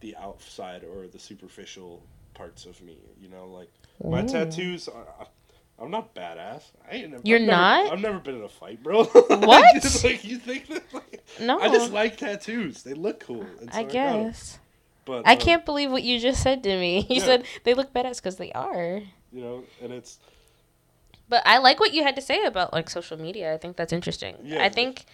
the outside or the superficial parts of me. You know, like my Ooh. tattoos. Are, I'm not badass. I ain't never, You're I've never- not? I've never been in a fight, bro. What? Just, like you think that? Like, No. I just like tattoos. They look cool. And so I 'em. guess. But I um, can't believe what you just said to me. You Yeah. said they look badass because they are. You know, and it's But I like what you had to say about like social media. I think that's interesting. Yeah. I think,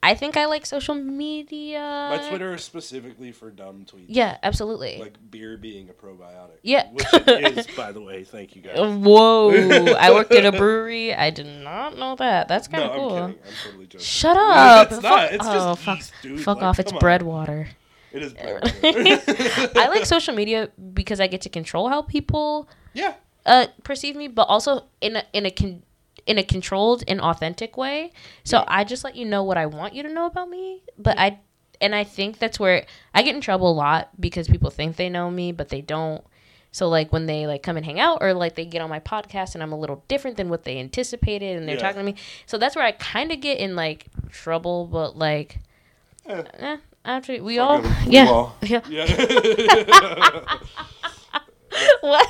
I think I like social media. my Twitter is specifically for dumb tweets. Yeah, absolutely. Like beer being a probiotic. Yeah. Which it is, by the way. Thank you guys. Whoa! I worked at a brewery. I did not know that. That's kind no, of cool. I'm kidding. I'm totally joking. Shut up! it's Fuck- not. It's oh, just fuck, yeast, dude. fuck Like, off! It's on. bread water. It is bread water. I like social media because I get to control how people Yeah. uh, perceive me, but also in a in a con- in a controlled and authentic way. So Yeah. I just let you know what I want you to know about me. But I and I think that's where I get in trouble a lot because people think they know me, but they don't. So like when they like come and hang out or like they get on my podcast and I'm a little different than what they anticipated and they're Yeah. talking to me. So that's where I kind of get in like trouble, but like Eh, eh, after we all yeah. all. Yeah. Yeah. what?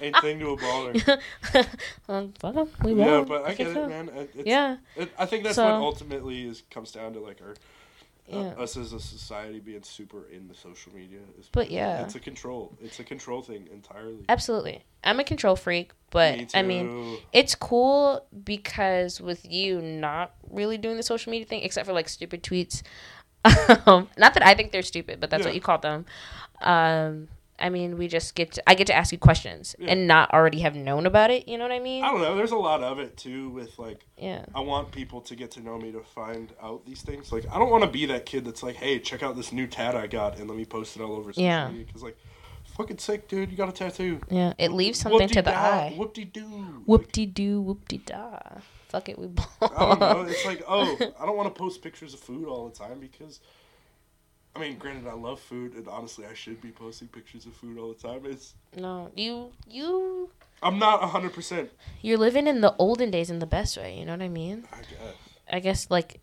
ain't, thing to a baller. um, fuck 'em, we Yeah, won't. but I get it, man. It, Yeah. It, I think that's So- what ultimately is comes down to like our uh, Yeah. us as a society being super in the social media. Is But yeah. it's a control. It's a control thing entirely. Absolutely. I'm a control freak, but Me I mean, it's cool because with you not really doing the social media thing, except for like stupid tweets. um, not that I think they're stupid, but that's Yeah. what you call them. Um, I mean, we just get to, I get to ask you questions Yeah. and not already have known about it. You know what I mean? I don't know. There's a lot of it too. With like, Yeah. I want people to get to know me to find out these things. Like, I don't want to be that kid that's like, "Hey, check out this new tat I got, and let me post it all over social Yeah. media." Because like, fucking sick, dude. You got a tattoo. Yeah. It leaves something to the Whoop-de-da, eye. Whoop-de-doo. Whoop de doo, whoop de da. Fuck it, we. Like, I don't know. It's like, oh, I don't want to post pictures of food all the time because. I mean, granted, I love food, and honestly, I should be posting pictures of food all the time. It's no, you, you, I'm not hundred percent. you're living in the olden days in the best way. You know what I mean? I guess. I guess like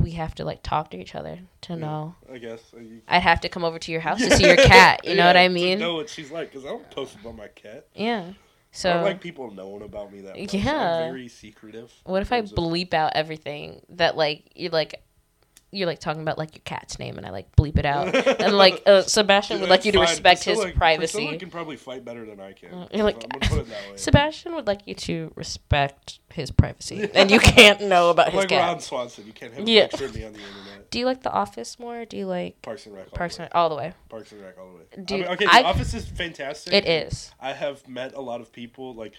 we have to like talk to each other to Yeah. know. I guess. You- I'd have to come over to your house to see your cat. You know what Yeah, I to mean? know what she's like, because I don't post about my cat. Yeah. I So don't like people knowing about me that much. Yeah. I'm very secretive. what if I terms of- bleep out everything that like you're like you're like talking about like your cat's name and I like bleep it out and like uh, Sebastian would like you to fine. respect his privacy. Priscilla can probably fight better than I can. Uh, you're like, I'm gonna put it that way. Sebastian would like you to respect his privacy, and you can't know about his like cat. Ron Swanson, you can't have a Yeah. picture of me on the internet. Do you like The Office more? Do you like Parks and Rec. All Parks the way. and all the way? Parks and Rec all the way. Dude, I mean, okay, I- The Office is fantastic. It is. I have met a lot of people like.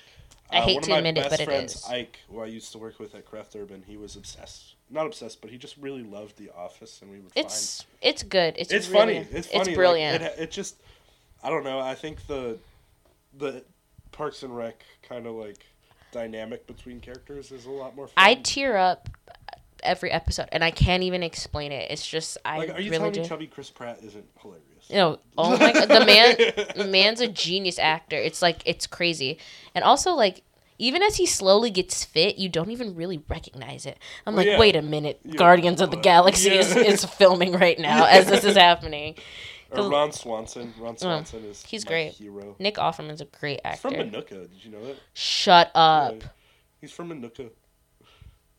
I uh, hate to admit it, but it friends, is. Ike, who I used to work with at Craft Urban, he was obsessed. Not obsessed, but he just really loved The Office, and we would find It's it's good. It's it's really- funny. It's funny. It's like, brilliant. it, it just, I don't know. I think the, the Parks and Rec kind of like dynamic between characters is a lot more. Fun. I tear up every episode, and I can't even explain it. It's just I like. Are you really telling do. me Chubby Chris Pratt isn't hilarious? You know, oh my god, the man, the man's a genius actor. It's like it's crazy, and also like even as he slowly gets fit, you don't even really recognize it. I'm Well, like, yeah. wait a minute, Yeah, Guardians of the uh, Galaxy is, yeah. is filming right now as this is happening. Or Ron Swanson. Ron Swanson is he's great. Hero. Nick Offerman's a great actor. He's from. Minooka. Did you know that? Shut up. He's from Minooka.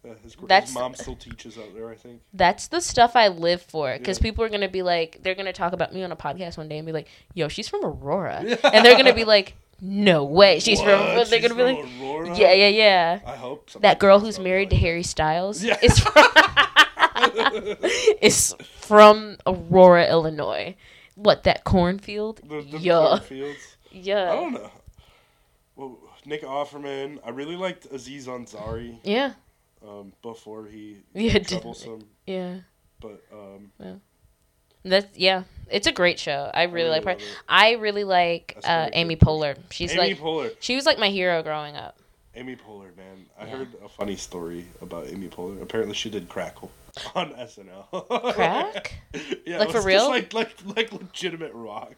Yeah, his, That's- his mom still teaches out there, I think. That's the stuff I live for. Because Yeah. people are gonna be like, they're gonna talk about me on a podcast one day and be like, "Yo, she's from Aurora," and they're gonna be like, no way, she's from. What? They're She's gonna be like, Aurora? yeah, yeah, yeah. I hope so. That girl who's married to Harry Styles Yeah. is from is from Aurora, Illinois. What that cornfield? the, the yeah, cornfields. I don't know. Well, Nick Offerman. I really liked Aziz Ansari yeah, um, before he Yeah, troublesome, yeah. but um, That's yeah. It's a great show. I really like her. I really like uh, Amy. Poehler. She's Amy like Poehler. she was like my hero growing up. Amy Poehler, man. I Yeah. heard a funny story about Amy Poehler. Apparently, she did Crackle on SNL. Crack? yeah, Like for real? Like like like legitimate rock.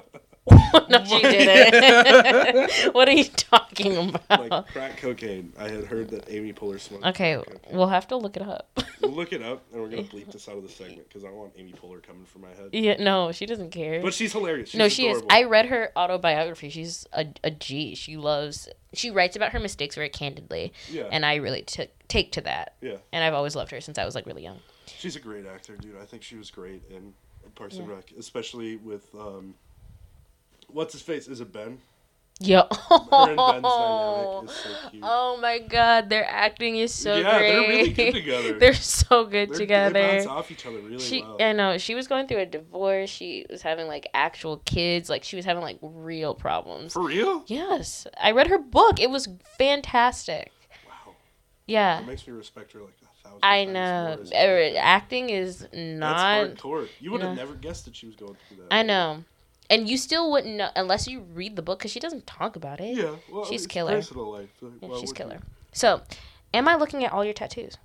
no, she didn't. what are you talking about? like crack cocaine. I had heard that Amy Poehler smoked. okay, we'll have to look it up. We'll look it up, and we're gonna bleep this out of the segment because I don't want Amy Poehler coming from my head. yeah, no, she doesn't care. But she's hilarious. She's no, she adorable. is. I read her autobiography. She's a, a G. She loves. She writes about her mistakes very candidly, Yeah, and I really took take to that. yeah. And I've always loved her since I was like really young. She's a great actor, dude. I think she was great in Parks and Rec, especially with um, what's his face? Is it Ben? Yo. Her and Ben's dynamic is so. Oh my god, their acting is so yeah, great. they're really good together. They're so good They're- together. They bounce off each other really she, well. I know, she was going through a divorce. She was having like actual kids. Like she was having like real problems. For real? Yes, I read her book. It was fantastic. Wow. Yeah, It makes me respect her like a thousand. I times know. more as an. Acting is That's not. hardcore. You would have never guessed that she was going through that. I know, and you still wouldn't know unless you read the book because she doesn't talk about it. Yeah, well, She's it's killer. Personal life. Like, Yeah, she's killer. you? So, am I looking at all your tattoos?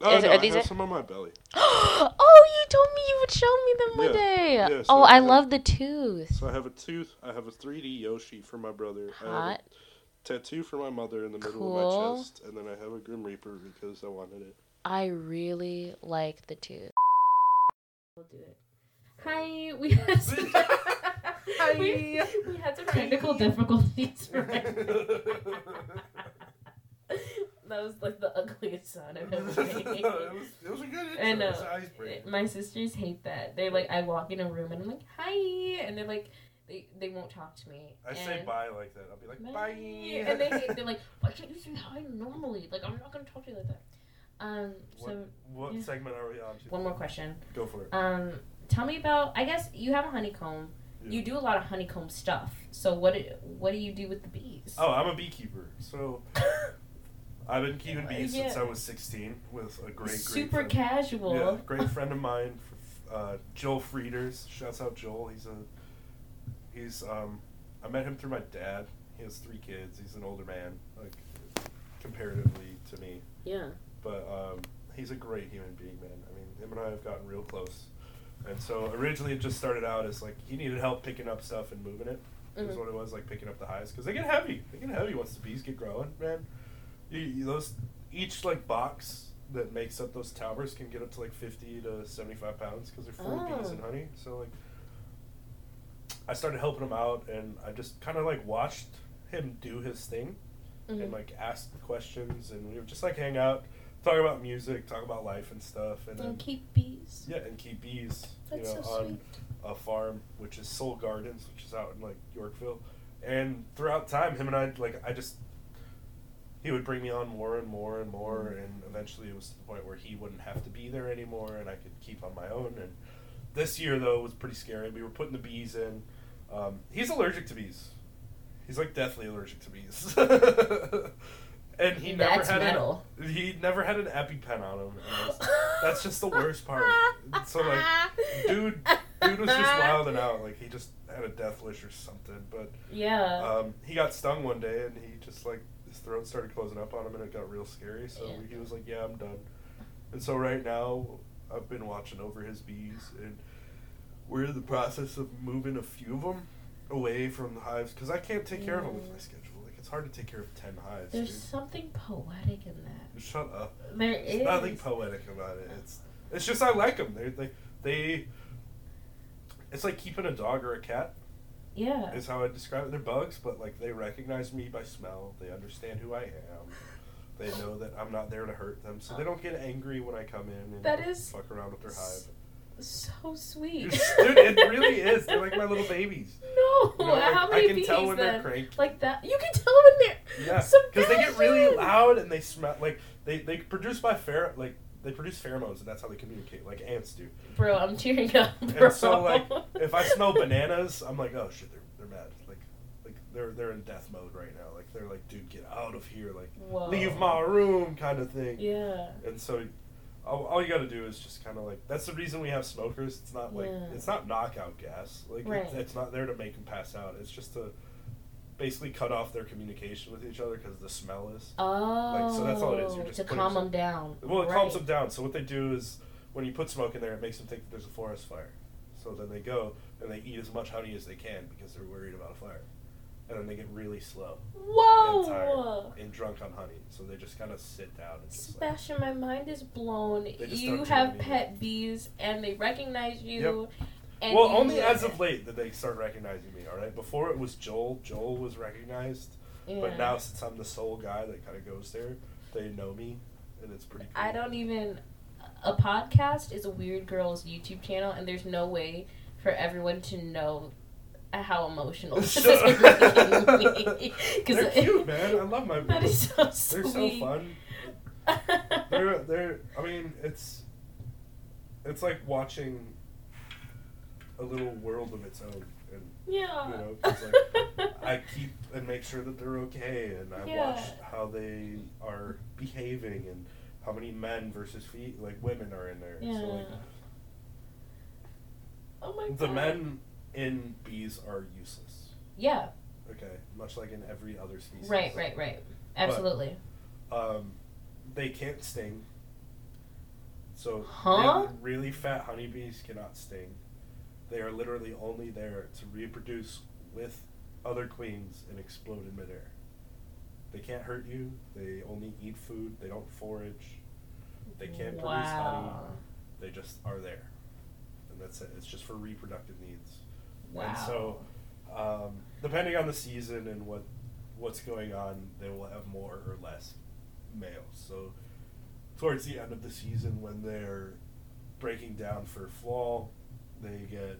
Oh, Is- no, are I these have it? some on my belly. oh, you told me you would show me them one Yeah. day. Yeah, so oh, I I have- love the tooth. So I have a tooth. I have a 3D Yoshi for my brother. I have Hot. a tattoo for my mother in the middle Cool. of my chest, and then I have a Grim Reaper because I wanted it. I really like the tooth. We'll do it. Hi, we had some, we, we had some technical difficulties. that was like the ugliest sound I've ever made. it, was, it was a good intro. I know. It's an. My sisters hate that. They're like, I walk in a room and I'm like, hi, and they're like, they, they won't talk to me. I say bye like that. I'll be like, Bye. bye. And they hate, they're like, why can't you say hi normally? Like, I'm not gonna talk to you like that. Um, so what what yeah. segment are we on? To? one more question. Go for it. Um, tell me about. I guess you have a honeycomb. Yeah. You do a lot of honeycomb stuff. So what? Do, what do you do with the bees? Oh, I'm a beekeeper. So I've been keeping bees since I was 16 with a great, great super friend. casual. Yeah, great friend of mine, uh, Joel Frieders. Shouts out Joel. He's a he's um I met him through my dad. He has three kids. He's an older man, like comparatively to me, Yeah. but um, he's a great human being, man. I mean, him and I have gotten real close. And so originally it just started out as like he needed help picking up stuff and moving it. Is Mhm. what it was like picking up the hives because they get heavy. They get heavy once the bees get growing, man. You, you- those each like box that makes up those towers can get up to like fifty to seventy five pounds because they're full of bees Oh. and honey. So like, I started helping him out, and I just kind of like watched him do his thing, Mhm. and like ask questions, and we would just like hang out, talk about music, talk about life and stuff, and And keep bees. yeah, and keep bees, That's you know, so on sweet. a farm which is Soul Gardens, which is out in like Yorkville. And throughout time, him and I like I just he would bring me on more and more and more, Mm-hmm. and eventually it was to the point where he wouldn't have to be there anymore, and I could keep on my own. And this year though was pretty scary. We were putting the bees in. Um, he's allergic to bees. He's like deathly allergic to bees. and he never That's had metal. An, he never had an EpiPen on him. Was- that's just the worst part. So like, dude, dude was just wilding out. Like he just had a death wish or something. But Yeah. um, he got stung one day, and he just like his throat started closing up on him, and it got real scary. So Yeah. he was like, "Yeah, I'm done." And so right now, I've been watching over his bees, and we're in the process of moving a few of them away from the hives because I can't take care of them with my Mm. schedule. Like it's hard to take care of ten hives. There's dude. something poetic in that. Shut up. There There's is. nothing poetic about it. It's it's just I like them. They they they. It's like keeping a dog or a cat. Yeah. Is how I describe it. They're bugs, but like they recognize me by smell. They understand who I am. They know that I'm not there to hurt them, so they ah. don't get angry when I come in and That is fuck around with their hive. So sweet. Dude, it really is. They're like my little babies. No, You know, like, how I many can bees tell when then? they're cranky. Like that? You can tell when they're. Yeah, because they get really loud and they smell like they they produce by pher like they produce pheromones and that's how they communicate like ants do. Bro, I'm tearing up. Bro. And so like if I smell bananas, I'm like, oh shit, they're they're mad. Like like they're they're in death mode right now. Like they're like, dude, get out of here. Like Whoa. leave my room, kind of thing. Yeah. And so. All, all you got to do is just kind of like that's the reason we have smokers. It's not like Yeah. it's not knockout gas. Like Right. it's, it's not there to make them pass out. It's just to basically cut off their communication with each other because the smell is. Oh. so that's all it is, you're oh, just to calm them down. Well, it right. calms them down. So what they do is when you put smoke in there, it makes them think that there's a forest fire. So then they go and they eat as much honey as they can because they're worried about a fire, and then they get really slow and Whoa. tired and drunk on honey. So they just kind of sit down and just like, Sebastian, my mind is blown. just You don't have it pet bees and they recognize you. And well, you- only as of late did they start recognizing me. All right, before it was Joel. Joel was recognized, but now since I'm the sole guy that kind of goes there, they know me, and it's pretty. Cool. I don't even. A podcast is a weird girl's YouTube channel, and there's no way for everyone to know how emotional this is making. They're cute, man. I love my That is so They're so fun. They're they're. I mean, it's it's like watching a little world of its own, and yeah. you know, 'cause, like, I keep and make sure that they're okay, and I Yeah. watch how they are behaving and how many men versus fe- like women are in there. yeah. So like oh my god. the men in bees are useless. Yeah. Okay, much like in every other species. Right. Right. Right. Absolutely. Um, they can't sting. So Huh? really, really fat honeybees cannot sting. They are literally only there to reproduce with other queens and explode in midair. They can't hurt you. They only eat food. They don't forage. They can't produce honey. They just are there, and that's it. It's just for reproductive needs. Wow. And so, um, depending on the season and what what's going on, they will have more or less males. So, towards the end of the season, when they're breaking down for fall, they get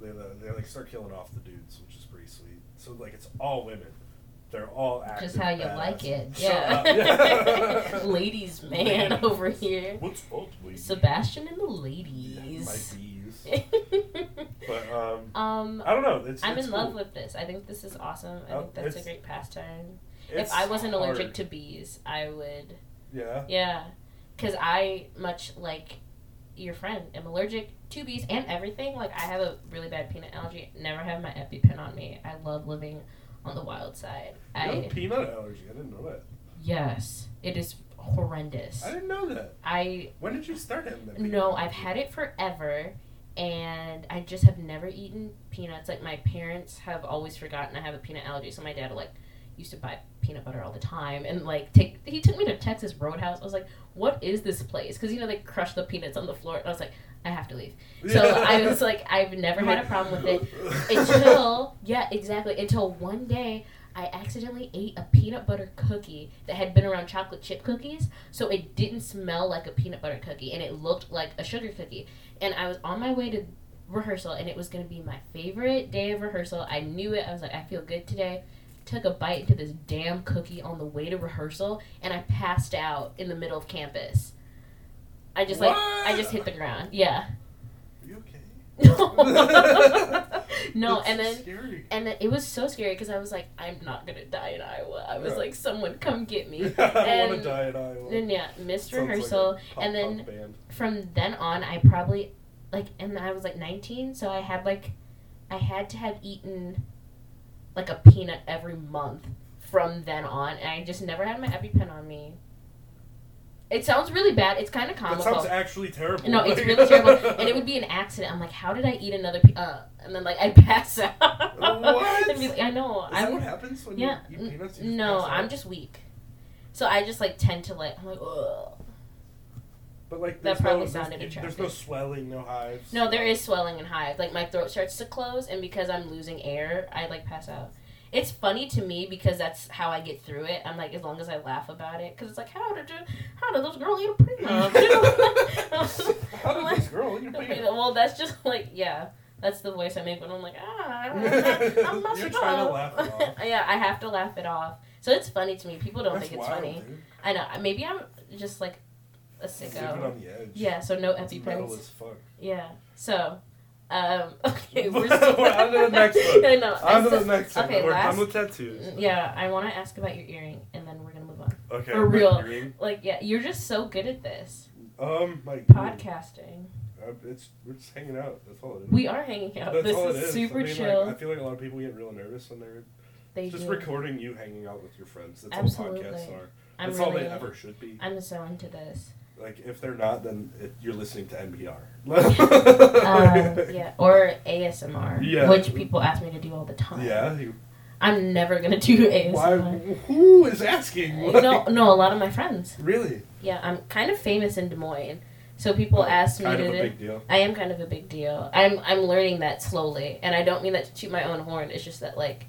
they they like start killing off the dudes, which is pretty sweet. So like it's all women. They're all active. Just how you badass. like it. Shut Yeah. Yeah. ladies man Lady. over here. What's up, lady? Sebastian and the Yeah, ladies. bees. But um, um I don't know. It's, I'm it's in love with this. I think this is awesome. I Oh, think that's a great pastime. If I wasn't allergic hard. to bees, I would yeah. Yeah, because I much like your friend am allergic to bees and everything. Like I have a really bad peanut allergy. Never have my EpiPen on me. I love living on the wild side. You have a I peanut allergy. I didn't know that. yes, it is horrendous. I didn't know that. I When did you start having that? no. I've had it forever. And I just have never eaten peanuts. Like my parents have always forgotten I have a peanut allergy. So my dad like used to buy peanut butter all the time and like take. He took me to Texas Roadhouse. I was like, "What is this place?" Because you know they crush the peanuts on the floor. And I was like, "I have to leave." So I was like, I've never had a problem with it until yeah, exactly. Until one day I accidentally ate a peanut butter cookie that had been around chocolate chip cookies, so it didn't smell like a peanut butter cookie and it looked like a sugar cookie. And I was on my way to rehearsal and it was going to be my favorite day of rehearsal. I knew it. I was like, I feel good today. Took a bite into this damn cookie on the way to rehearsal and I passed out in the middle of campus. I just like I just hit the ground. Yeah. No, That's and then scary. and then it was so scary because I was like, I'm not gonna die in Iowa. I was Yeah. like, someone come get me. I want to and die in Iowa. then yeah, missed Sounds like rehearsal, pop and then from then on, I probably like, and I was like 19, so I had like, I had to have eaten like a peanut every month from then on, and I just never had my EpiPen on me. It sounds really bad. It's kind of That comical. sounds actually terrible. No, it's really terrible, and it would be an accident. I'm like, how did I eat another? Pe- uh, and then like I pass out. What? Like, I know. Is I that what happens when Yeah. you eat peanuts? You No. I'm just weak. So I just like tend to like. I'm like, ugh. But like, That probably no, sounded there's, there's no swelling, no hives. No, there is swelling and hives. Like my throat starts to close, and because I'm losing air, I like pass out. It's funny to me because that's how I get through it. I'm like, as long as I laugh about it, because it's like, how did you, how did this girl eat a peanut? How did this girl eat a well, that's just like yeah. That's the voice I make when I'm like ah. I'm not, I'm not You're trying to laugh it off. yeah, I have to laugh it off. So it's funny to me. People don't That's think it's wild, funny. dude. I know. Maybe I'm just like a sicko. on the edge. Yeah. So no metal EpiPens. as fuck. Yeah. So, um, okay, we're, We're on to the next one. I know. On to the next one. okay, We're last- done with tattoos. Yeah, I want to ask about your earring, and then we're gonna move on. Okay. For real. earring. Like, yeah, you're just so good at this Um, my podcasting. Uh, it's we're just hanging out. That's all it is. We are hanging out. That's this all is it is. super I mean, chill. Like, I feel like a lot of people get real nervous when they're they just do. recording you hanging out with your friends. That's Absolutely. all podcasts are. I'm That's really, all they ever should be. I'm so into this. Like if they're not, then it, you're listening to NPR. Um, yeah, or ASMR, Yeah. which people ask me to do all the time. Yeah. You, I'm never gonna do ASMR. why? Who is asking? no, no, a lot of my friends. Really? Yeah, I'm kind of famous in Des Moines, so people ask me kind to. of a do- big deal. I am kind of a big deal. I'm I'm learning that slowly, and I don't mean that to toot my own horn. It's just that like,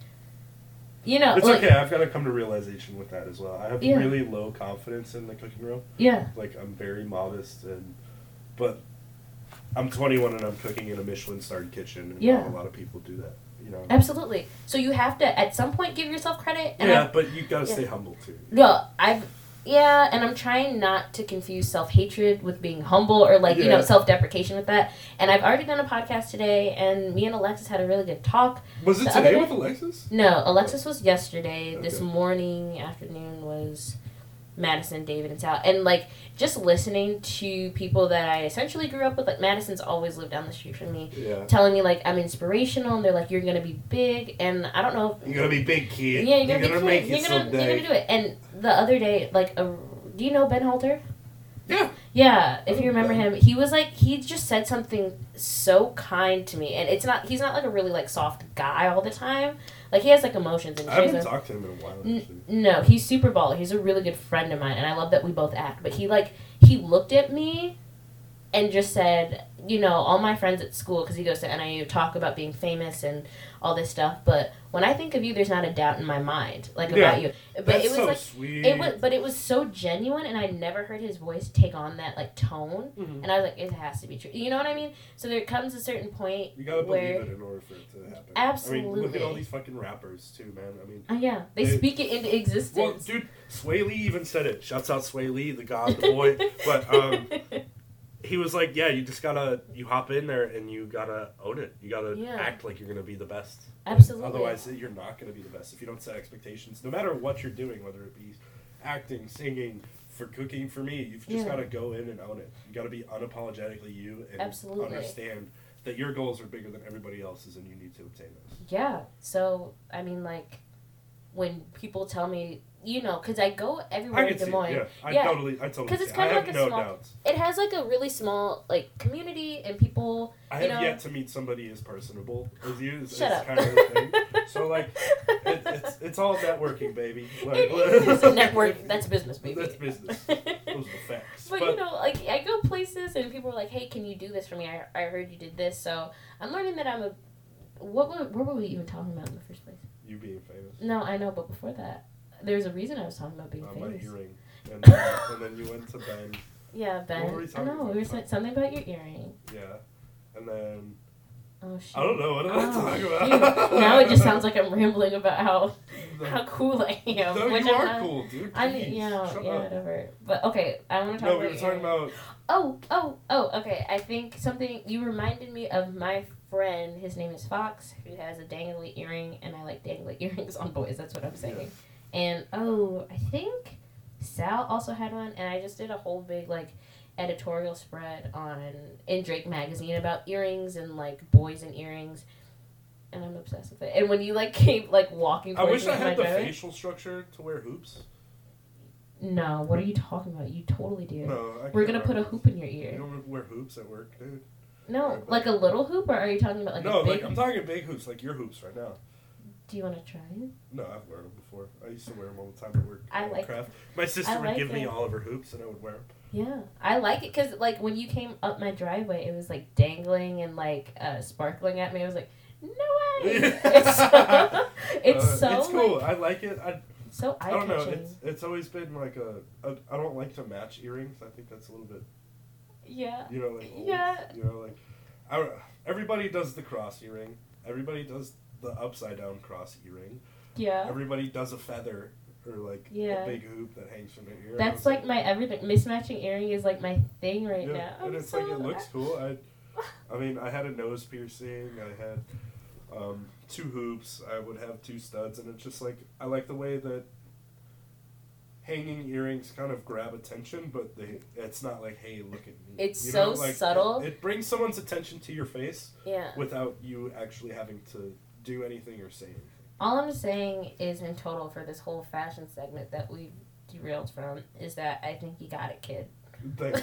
you know, It's like, okay. I've got to come to realization with that as well. I have Yeah. really low confidence in the cooking room. Yeah, Like I'm very modest and, but I'm 21 and I'm cooking in a Michelin-starred kitchen. And Yeah. A lot of people do that. You know. absolutely. So you have to at some point give yourself credit. And yeah, I, but you've gotta Yeah. stay humble too. no, I've yeah, and I'm trying not to confuse self hatred with being humble or like you know self deprecation with that. And I've already done a podcast today, and me and Alexis had a really good talk. Was it today with Alexis? No, Alexis was yesterday. This morning, afternoon was Madison, David, and Sal. And like just listening to people that I essentially grew up with. Like Madison's always lived down the street from me, Yeah. telling me like I'm inspirational, and they're like you're gonna be big. And I don't know. You're gonna be big kid. yeah, you're gonna, be make kid. it You're gonna someday. you're gonna do it. And the other day, like, a, do you know Ben Halter? Yeah. Yeah, if you remember him, he was like he just said something so kind to me, and it's not he's not like a really like soft guy all the time. Like he has like emotions and I haven't talked to him in a while. N- No, he's super baller. He's a really good friend of mine, and I love that we both act. But he like he looked at me and just said, you know, all my friends at school because he goes to NIU talk about being famous and all this stuff. But when I think of you, there's not a doubt in my mind like Yeah. about you. But That's it was so like sweet. it was, but it was so genuine, and I never heard his voice take on that like tone. Mhm. And I was like, it has to be true. You know what I mean? So there comes a certain point You gotta where, believe it in order for it to happen. I mean, look at all these fucking rappers too, man. I mean, Oh, yeah, they, They- speak it into well, existence. dude, Swae Lee even said it. Shouts out Swae Lee, the god, the boy. but um, he was like, yeah, you just gotta you hop in there and you gotta own it. You gotta Yeah. act like you're gonna be the best. Absolutely. Otherwise, you're not gonna be the best if you don't set expectations. No matter what you're doing, whether it be acting, singing, for cooking, for me, you've just Yeah. gotta go in and own it. You gotta be unapologetically you and Absolutely. understand that your goals are bigger than everybody else's and you need to obtain those. Yeah. So I mean, like, when people tell me, you know, because I go everywhere I in Des Moines. yeah, I Yeah. totally, I totally. 'Cause it's kinda like a no small- doubts. It has like a really small like community and people. I have know, yet to meet somebody as personable as you. It's, Shut it's up. kind of thing. So like, it, it's it's all networking, baby. Like, it is network. That's business, baby. That's business. Those are the facts. But, you know, like I go places and people are like, "Hey, can you do this for me? I, I heard you did this." So I'm learning that I'm a. What were, what were we even talking about in the first place? you being famous. No, I know, but before that, there's a reason I was talking about being Uh, my famous. earring, and then, and then you went to Ben. Yeah, Ben. What were we I know about? we were saying something about your earring. Yeah, and then Oh shit. I don't know what I Oh, talk shoot. about. now it just sounds like I'm rambling about how No. how cool I am. No, which you I'm are not. cool, dude. I Please, yeah shut yeah up. whatever. But okay, I want to talk No, about. we were talking about. Oh oh oh okay. I think something you reminded me of my friend. His name is Fox, who has a dangly earring, and I like dangly earrings on boys. That's what I'm saying. And oh, I think Sal also had one, and I just did a whole big like editorial spread on in Drake magazine about earrings and like boys and earrings. And I'm obsessed with it. And when you like came like walking I wish I had the driveway- facial structure to wear hoops. No, what are you talking about? You totally do. No, I We're gonna put a hoop in your ear. You don't wear hoops at work, dude. No, like a little hoop, or are you talking about like no, a big? like I'm talking big hoops, like your hoops right now. Do you want to try it? No, I've worn them before. I used to wear them all the time at work. I like- craft. My sister I would like give me all of her hoops, and I would wear them. Yeah, I like it because like when you came up my driveway, it was like dangling and like uh, sparkling at me. I was like, no way! it's so, it's Uh, so it's cool. like, I like it. I, so I don't know. It's it's always been like a, a. I don't like to match earrings. I think that's a little bit. Yeah, You know, like old, Yeah. You know, like I, everybody does the cross earring. Everybody does the upside down cross earring. Yeah. Everybody does a feather or like Yeah. a big hoop that hangs from their ear. That's like my everything. Mismatching earring is like my thing right yeah, now. and I'm it's so- like it looks cool. I, I mean, I had a nose piercing. I had um, two hoops. I would have two studs, and it's just like I like the way that hanging earrings kind of grab attention, but they it's not like, hey, look at me. It's You so know, like, subtle. It, it brings someone's attention to your face Yeah. without you actually having to do anything or say anything. All I'm saying is, in total, for this whole fashion segment that we've derailed from, is that I think you got it, kid. Thanks,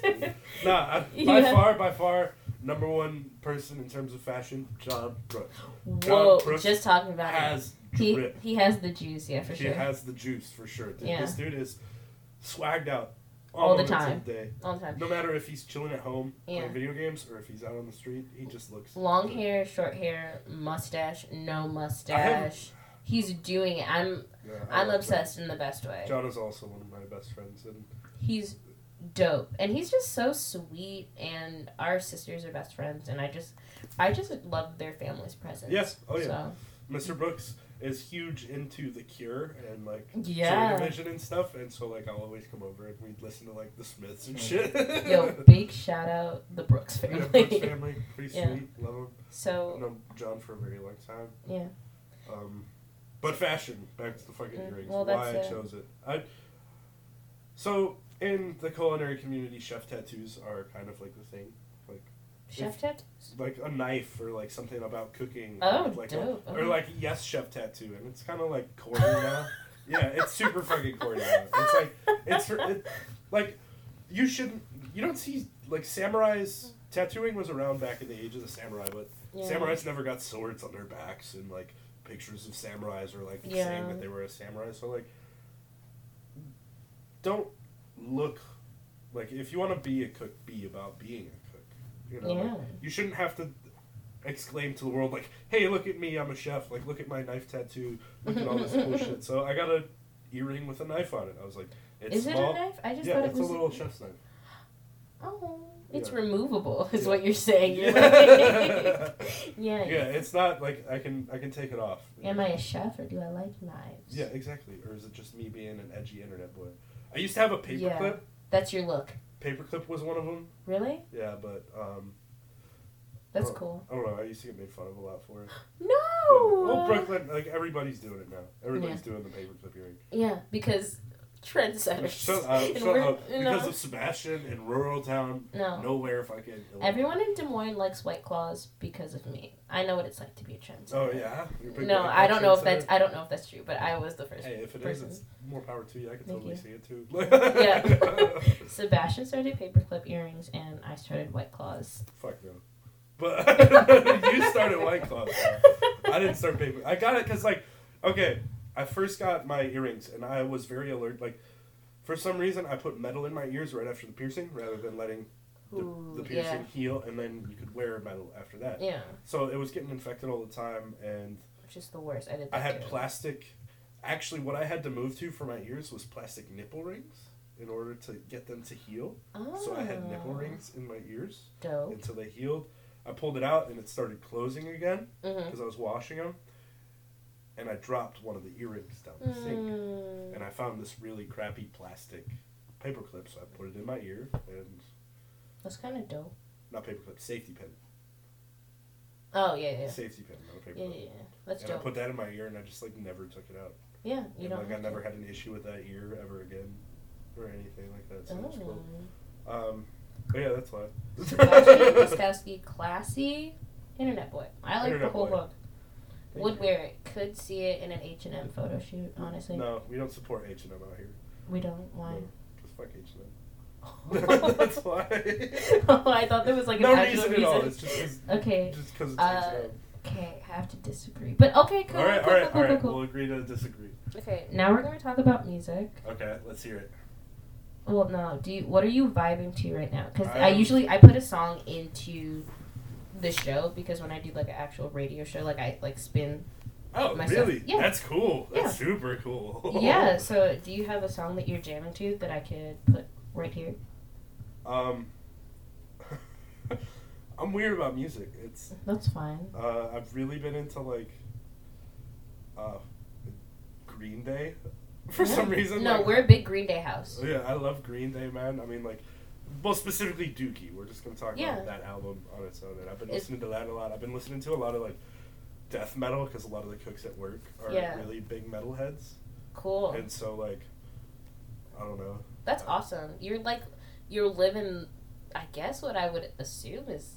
thanks. Nah, I, by Yeah. far, by far, number one person in terms of fashion, John Brooks. Whoa! Brooks Just talking about it. Has He drip. he has the juice, yeah, for he sure. He has the juice for sure. Dude. Yeah. This dude is swagged out All the time. day. All the time. No matter if he's chilling at home Yeah. playing video games or if he's out on the street, he just looks Long hair, short hair, mustache, no mustache. He's doing it. I'm Yeah, I I'm love obsessed in the best way. John. John is also one of my best friends, and He's dope, and he's just so sweet. And our sisters are best friends, and I just I just love their family's presence. Yes. Oh, yeah. So, Mr. Brooks is huge into The Cure and like Yeah. Division and stuff, and so like I'll always come over and we'd listen to like the Smiths and shit. yo, big shout out the Brooks Yeah, family. Brooks family, pretty Yeah. sweet, love. I've so known John for a very long time. Yeah. Um, but fashion, back to the fucking Mm, earrings. well, why I chose it. I. So in the culinary community, chef tattoos are kind of like the thing, chef tat. like a knife or like something about cooking. Oh, like a- dope. or Okay. like yes chef tattoo, and it's kind of like corny now. Yeah, it's super fucking corny now. It's like it's for, it, like you shouldn't. You don't see like samurais. Tattooing was around back in the age of the samurai, but Yeah. samurais never got swords on their backs and like pictures of samurais or like Yeah. saying that they were a samurai. So like, don't look like if you want to be a cook, be about being a. You know, like, Yeah. you shouldn't have to exclaim to the world like, "Hey, look at me, I'm a chef." Like, look at my knife tattoo. Look at all this cool shit. So I got a earring with a knife on it. I was like, "It's Is small." it a knife? I just yeah, thought it it's was a little chef's knife. Oh, it's Yeah. removable, is Yeah. what you're saying. You're Yeah. like, yeah. Yeah, it's not like I can I can take it off. Am I a chef or do I like knives? Yeah, exactly. Or is it just me being an edgy internet boy? I used to have a paperclip. That's your look. Paperclip was one of them. Really? Yeah, but um, That's Oh. cool. I don't know. I used to get made fun of a lot for it. No. Well, Brooklyn, like everybody's doing it now. Everybody's doing the paperclip earring. Yeah, because trendsetters. Shut up! Shut up! Because of Sebastian in rural town, no. nowhere fucking. Illinois. Everyone in Des Moines likes White Claws because of me. I know what it's like to be a trendsetter. Oh yeah. You're a big No, I don't know if that's I don't know if that's true, but I was the first. Hey, if it is, person. it's more power to you. I can Thank totally you. see it too. Yeah. Sebastian started paperclip earrings, and I started White Claws. Fuck no. But you started White Claw. I didn't start paper. I got it because like, okay, I first got my earrings and I was very alert. Like, for some reason, I put metal in my ears right after the piercing rather than letting the, Ooh, the piercing heal and then you could wear metal after that. yeah, yeah, So it was getting infected all the time and which is the worst. I did. I had too. plastic. Actually, what I had to move to for my ears was plastic nipple rings in order to get them to heal. Oh, So I had nipple rings in my ears Dope. until they healed. I pulled it out and it started closing again Mm-hmm. because I was washing them, and I dropped one of the earrings down the sink, Mm. and I found this really crappy plastic paperclip, so I put it in my ear and That's kind of dope. not paperclip, safety pin, Oh yeah, yeah, safety pin, not a paperclip. yeah. yeah. That's and I put that in my ear, and I just like never took it out. yeah, you and, don't. like I never to. had an issue with that ear ever again, or anything like that. So Oh. cool. Um, but yeah, that's why. Wiskowski, classy internet boy. I like the whole boy. Look. Thank Would you. wear it. Could see it in an H and M photo shoot. Honestly, No, we don't support H and M out here. we don't. Why? No, just fuck H and M. That's why. oh, I thought there was like no an actual reason reason. at all. It's just cause, Okay. just because it's Uh. Okay, I have to disagree. But okay, cool. all right, cool, all right, cool, all right. cool, cool, We'll agree to disagree. Okay, now we're gonna talk about music. Okay, let's hear it. Well, no. Do you? What are you vibing to right now? Because I I'm- usually I put a song into the show because when I do like an actual radio show, like I like spin. Oh, Myself. really? Yeah. That's cool. That's Yeah. super cool. yeah. So, do you have a song that you're jamming to that I could put right here? Um, I'm weird about music. It's That's fine. uh, I've really been into like uh, Green Day for Yeah. some reason. No, like- we're a big Green Day house. Yeah, I love Green Day, man. I mean, like, well, specifically Dookie. We're just gonna talk Yeah. about that album on its own, and I've been It's- listening to that a lot. I've been listening to a lot of like death metal because a lot of the cooks at work are Yeah. really big metalheads, Cool. and so like, I don't know. That's awesome. You're like, you're living, I guess what I would assume is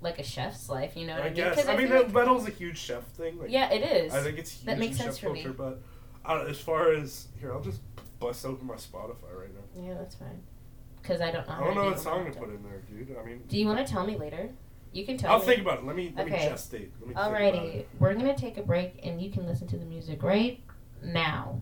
like a chef's life. You know what I, I mean? guess. 'Cause I, mean, like- metal's a huge chef thing. Like, yeah, it is. I think it's huge That makes in sense chef for me. culture, but uh, as far as here, I'll just bust open my Spotify right now. yeah, that's fine. Because I don't know. I don't know what song to put in there, dude. I mean, Do you want to tell me later? You can tell me. I'll me. think about it. Let me let me Okay. gestate. Let me Alrighty, we're gonna take a break and you can listen to the music right now.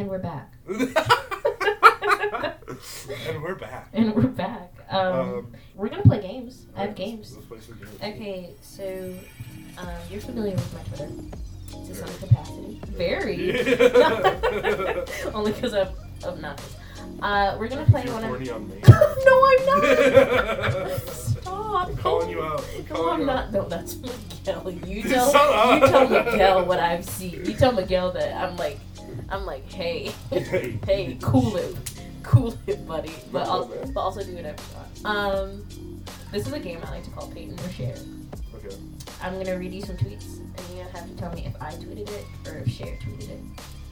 And we're back. and we're back. And we're back. Um, Um, we're gonna play games. I have let's- games. Let's play some games. Okay, so um, you're familiar with my Twitter to some capacity. Very. Yeah. Only because of obnoxious. Uh, we're gonna play one of. on me. no, I'm not. Stop. I'm calling you out. I'm calling I'm you not. out. No, that's Miguel. You tell. You tell Miguel what I've seen. You tell Miguel that I'm like, I'm like, hey, Hey. hey, cool it, cool it, buddy. But but also do whatever you want. Um, this is a game I like to call Peyton or Cher. Okay. I'm gonna read you some tweets, and you're gonna have to tell me if I tweeted it or if Cher tweeted it.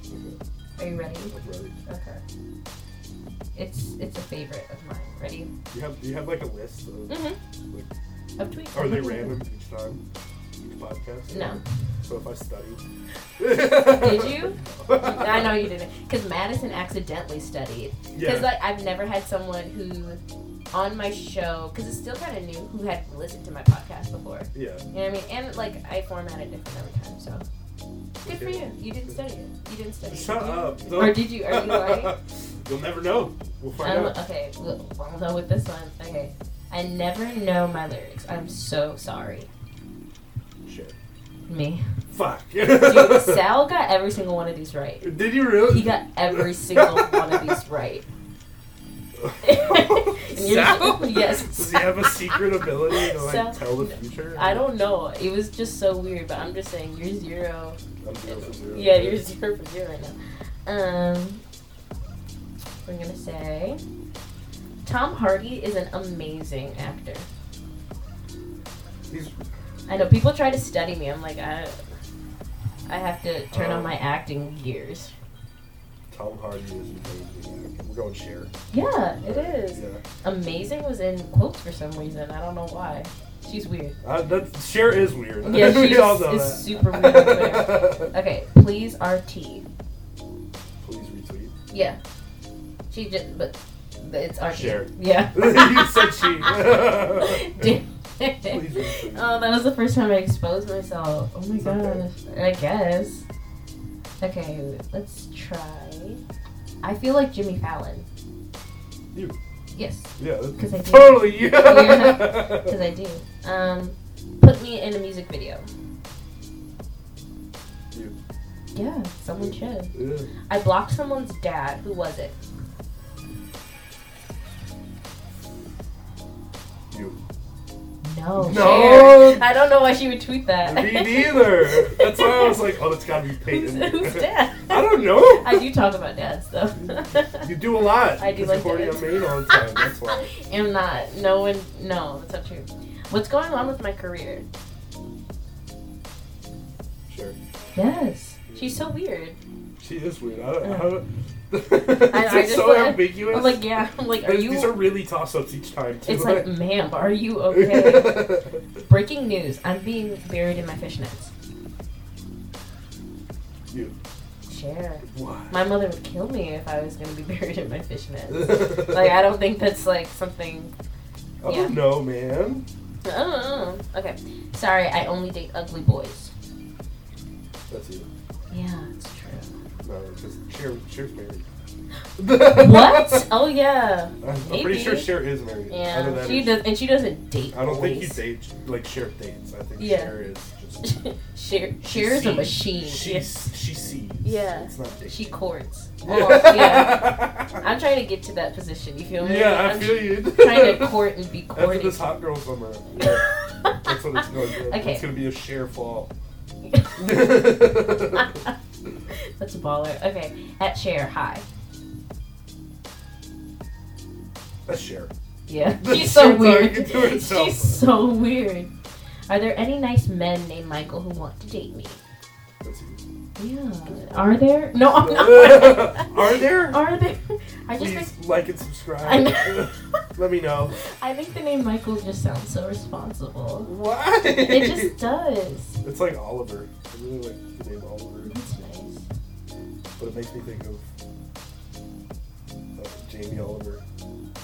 Okay. Are you ready? I'm ready. Okay. It's it's a favorite of mine. Ready? You have you have like a list of Mm-hmm. like Of tweets. are they random each time? Each podcast? No. So if I study. Did you? I know you didn't, because Madison accidentally studied. Because Yeah. like I've never had someone who, on my show, because it's still kind of new, who had listened to my podcast before. yeah. You know what I mean? And like I format it different every time, so good for you. You didn't study it. You didn't study it. Shut did you? up. Or did you? Are you lying? You'll never know. We'll find Um, out. okay, well, I'll go with this one. Okay, I never know my lyrics. I'm so sorry. Me. Fuck. Dude, Sal got every single one of these right. Did you really? He got every single one of these right. Sal? yes. Does he have a secret ability to like Sal- tell the future? I don't know. It was just so weird, but I'm just saying you're zero. I'm zero for zero. Yeah, you're zero for zero right now. Um, we're gonna say Tom Hardy is an amazing actor. He's I know people try to study me. I'm like I, I have to turn on Um, my acting gears. Tom Hardy is amazing. We're going Cher. Yeah, it is. Yeah. Amazing was in quotes for some reason. I don't know why. She's weird. Uh, that Cher is weird. Yeah, we she's all know is that. super weird. Okay, please RT. Please retweet. Yeah. She just, but it's RT. Cher. Yeah. you said she. Damn. Please retweet. oh, that was the first time I exposed myself. Oh my It's okay. I guess. Okay, let's try. I feel like Jimmy Fallon. You. Yes, Yeah. I do. Totally. you. because I do. Um, put me in a music video. You. Yeah, someone should. Yeah. I blocked someone's dad. Who was it? No. No. I don't know why she would tweet that. Me neither. That's why I was like, oh, that's gotta be Who's, Peyton. who's dad? I don't know. I do talk about dads though. You do a lot. I do like dads. on main all the time. That's why. am not. No one. No, that's not true. What's going on with my career? Sure. Yes. She's so weird. She is weird. I don't, I uh-huh. don't, I it's so like- ambiguous. I'm like, yeah. I'm like, are you? These are really toss-ups each time. Too. it's like, ma'am, are you okay? Breaking news: I'm being buried in my fishnets. you. Cher. Why? My mother would kill me if I was gonna be buried in my fishnets. like, I don't think that's like something. I yeah. don't man. I. Okay. Sorry, I only date ugly boys. That's you. Yeah, it's true. No, because Cher, Cher's married. what? Oh yeah. I'm, I'm pretty sure Cher is married. Yeah. than She does, and she doesn't date. I don't think you dates like Cher dates. I think Yeah. Cher is just. Cher, she Cher is a machine. She Yeah. she sees. Yeah. It's not dating. She courts. Almost, yeah. I'm trying to get to that position. You feel me? Yeah, I I'm feel you. trying to court and be After courted. this hot girl summer, yeah, that's what it's going to be. Okay. It's going to be a Cher fall. That's a baller. Okay, at Cher, hi. That's Cher. Yeah, she's so weird. talking to herself. She's so weird. Are there any nice men named Michael who want to date me? Yeah. Are there? No, I'm not. Are there? Are there? I just Please think like and subscribe. I know. Let me know. I think the name Michael just sounds so responsible. Why? It just does. It's like Oliver. I really like the name Oliver. But it makes me think of uh, Jamie Oliver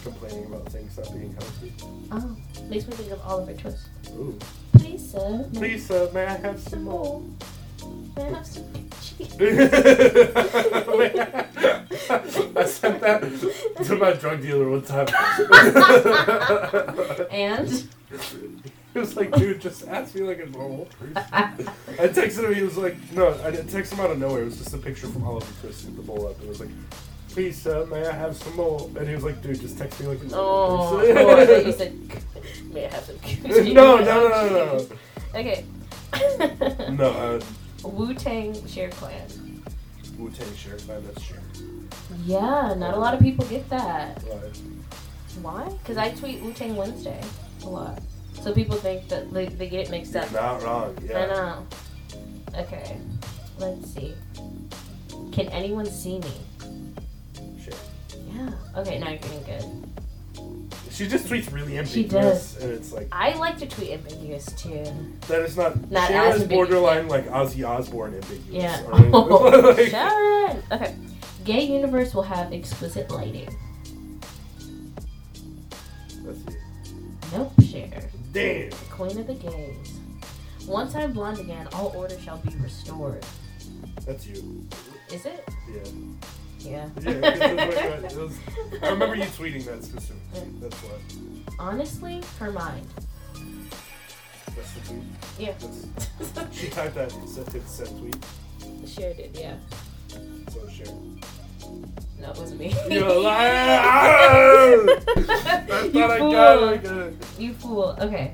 complaining about things not being healthy. Oh, makes me think of Oliver Twist. Ooh. Please, sir. may I Please, uh, may I have some more? May I have some cheese? I sent that to my drug dealer one time. and He was like, dude, just ask me like a normal person. I texted him, he was like, no, I didn't text him out of nowhere. It was just a picture from Oliver Twist with the bowl up. It was like, please, sir, may I have some more? And he was like, dude, just text me like a normal oh, person. oh, I thought you said, may I have some? no, no, no, no, no. Okay. No, uh, Wu Tang Cher Clan. Wu Tang Cher Clan, that's Cher. Yeah, not a lot of people get that. Why? Because I tweet Wu Tang Wednesday a lot. So people think that they, they get it mixed up. You're not wrong, Yeah. I know. Okay. Let's see. Can anyone see me? Cher. Yeah. Okay, now you're getting good. She just tweets really ambiguous. She ambiguous, and it's like, I like to tweet ambiguous too. that is not, Not Cher as is ambiguous. borderline like Ozzy Osbourne ambiguous. Yeah. alright? Oh, like- Sharon. Okay. Gay universe will have exquisite lighting. Let's see. Nope. Cher. Damn. Queen of the gays. Once I'm blonde again, all order shall be restored. That's you. Is it? Yeah. Yeah. Yeah, it was it was- I remember you tweeting that specifically. That's what. Honestly, her mind. That's the tweet. Yeah. That's, she typed that hit send tweet. Cher did, yeah. So Cher. No, it wasn't me. You're a liar! I thought You I fool. got it. I got it. You fool. Okay.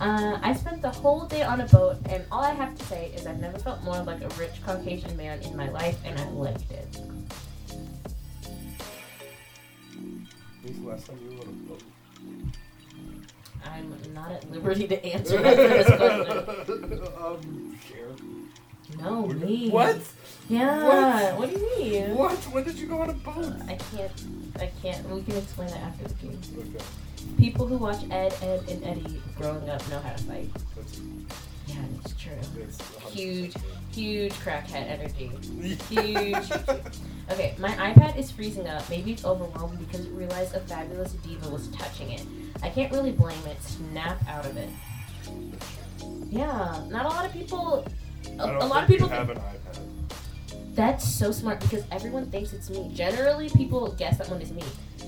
Uh, I spent the whole day on a boat, and all I have to say is I've never felt more like a rich Caucasian man in my life, and I liked it. When's the last time you were on a boat? I'm not at liberty to answer that first question. um, Cher. No, me. What? Yeah. What? what do you mean? What? When did you go on a boat? Uh, I can't. I can't. We can explain that after the game. Okay. People who watch Ed, Edd n Eddy growing up know how to fight. Yeah, it's true. it's Huge. Huge crackhead energy. Huge. Okay, my iPad is freezing up. Maybe it's overwhelmed because it realized a fabulous diva was touching it. I can't really blame it. Snap out of it. Yeah, not a lot of people. A, I don't a lot of think people. you have an iPad. That's so smart because everyone thinks it's me. Generally, people guess that one is me,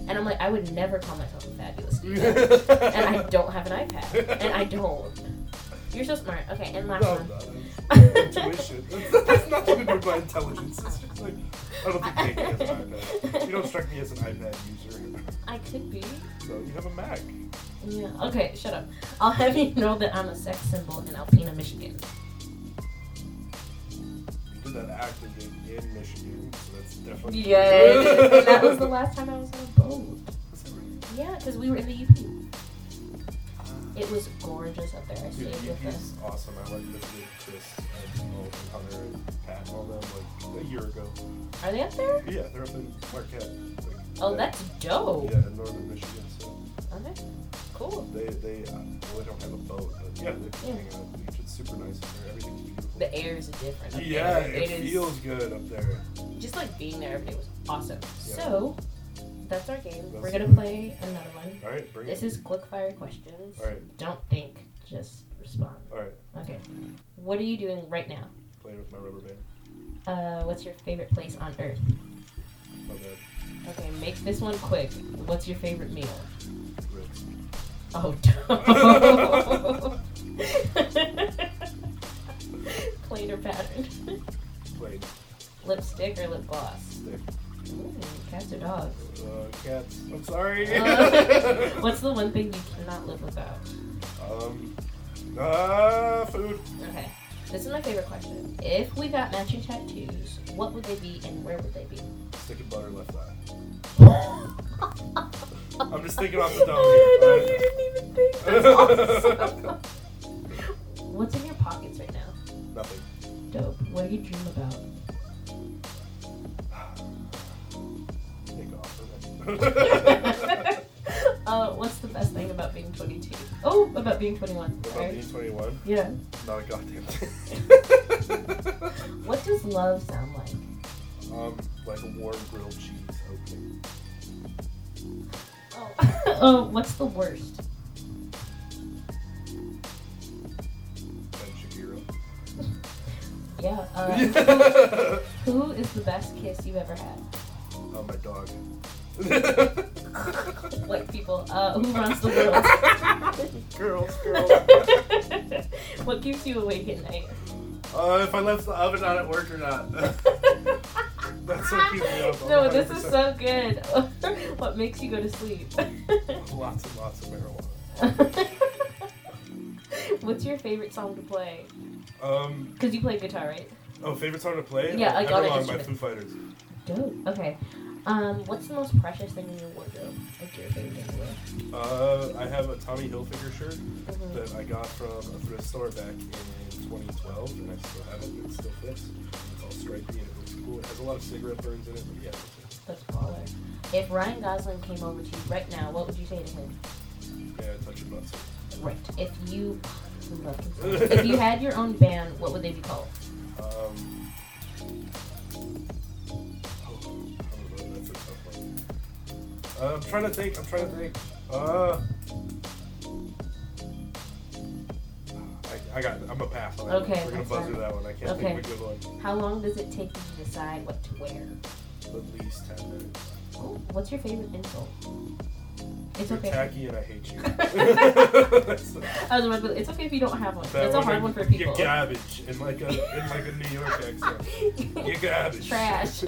and I'm like, I would never call myself a fabulous and I don't have an iPad, and I don't. You're so smart. Okay, and last No, one. no, intuition. That's, that's nothing to do with my intelligence. It's just like, I don't think Nikki has an iPad. You don't strike me as an iPad user. I could be. So you have a Mac. Yeah. Okay, shut up. I'll have you know that I'm a sex symbol in Alpena, Michigan. You did that act in, in Michigan, so that's definitely. Yeah. and that was the last time I was on a boat. Is that right? Yeah, because we were in the UP. It was gorgeous up there. I Dude, stayed with UP's us. awesome. I went visited Chris and Mo and Hunter and Pat and all them like a year ago. Are they up there? Yeah, they're up in Marquette. Like, Oh, they- that's dope. Yeah, in northern Michigan. So Okay. Cool. they they uh, well, they don't have a boat, but yeah, they can Yeah. hang out at the beach. Super nice up there. Everything's beautiful. The air is different. Yeah, there. it, is feels good up there. just like being there every day was awesome. Yeah. So that's our game. That's we're gonna it. play another one. All right, bring This it. is quick fire questions. All right, Don't think, just respond. all right. Okay. What are you doing right now? Playing with my rubber band. Uh, what's your favorite place on earth? My bad. Okay, make this one quick. What's your favorite meal? Ribs. Oh, or pattern? Lipstick or lip gloss? Stick. Ooh, cats or dogs? Uh, cats. I'm sorry. Uh, what's the one thing you cannot live without? um. Uh, food. Okay, this is my favorite question. If we got matching tattoos, what would they be and where would they be? Stick and butter left eye. I'm just thinking off the dome Oh, here. no, you didn't even think. That's awesome. What's in your pockets right now? Nothing. Dope. What do you dream about? Take off. uh, what's the best thing about being 22? Oh, about being 21. About being 21? Yeah. Not a goddamn thing. What does love sound like? um, like a warm grilled cheese opening. Oh. oh, what's the worst? Ben Shapiro. Yeah. Uh, who is the best kiss you've ever had? oh, my dog. Like people. Uh, who runs the world? girls, girls. what keeps you awake at night? Uh, if I left the oven on at work or not. That's what keeps me up. No, this is so good. what makes you go to sleep? Lots and lots of marijuana. What's your favorite song to play? Um, Because you play guitar, right? oh, favorite song to play? Yeah, like on an Everlong by instrument. Foo Fighters. Dope. Okay. Um, what's the most precious thing in your wardrobe? Like your favorite thing to wear? Uh, I have a Tommy Hilfiger shirt Mhm. that I got from a thrift store back in 2012, and I still have it. It still fits. It's all stripy and it looks cool. It has a lot of cigarette burns in it, but yeah. it's- That's baller. If Ryan Gosling came over to you right now, what would you say to him? Yeah, touch your butts. Right. If you, I love him so much. if you had your own band, what would they be called? Um, oh, oh, that's a tough one. Uh, I'm trying to think. I'm trying to think. Uh, I, I got. I'm a pass on that. Okay, We're gonna buzz fine. through that one. I can't Okay. think of a good one. How long does it take you to decide what to wear? At least ten minutes. Oh, what's your favorite insult? It's You're okay. tacky and I hate you. I was about to. It's okay if you don't have one. that That's a hard one for people. You're garbage in like a in like a New York accent. You're garbage. Trash.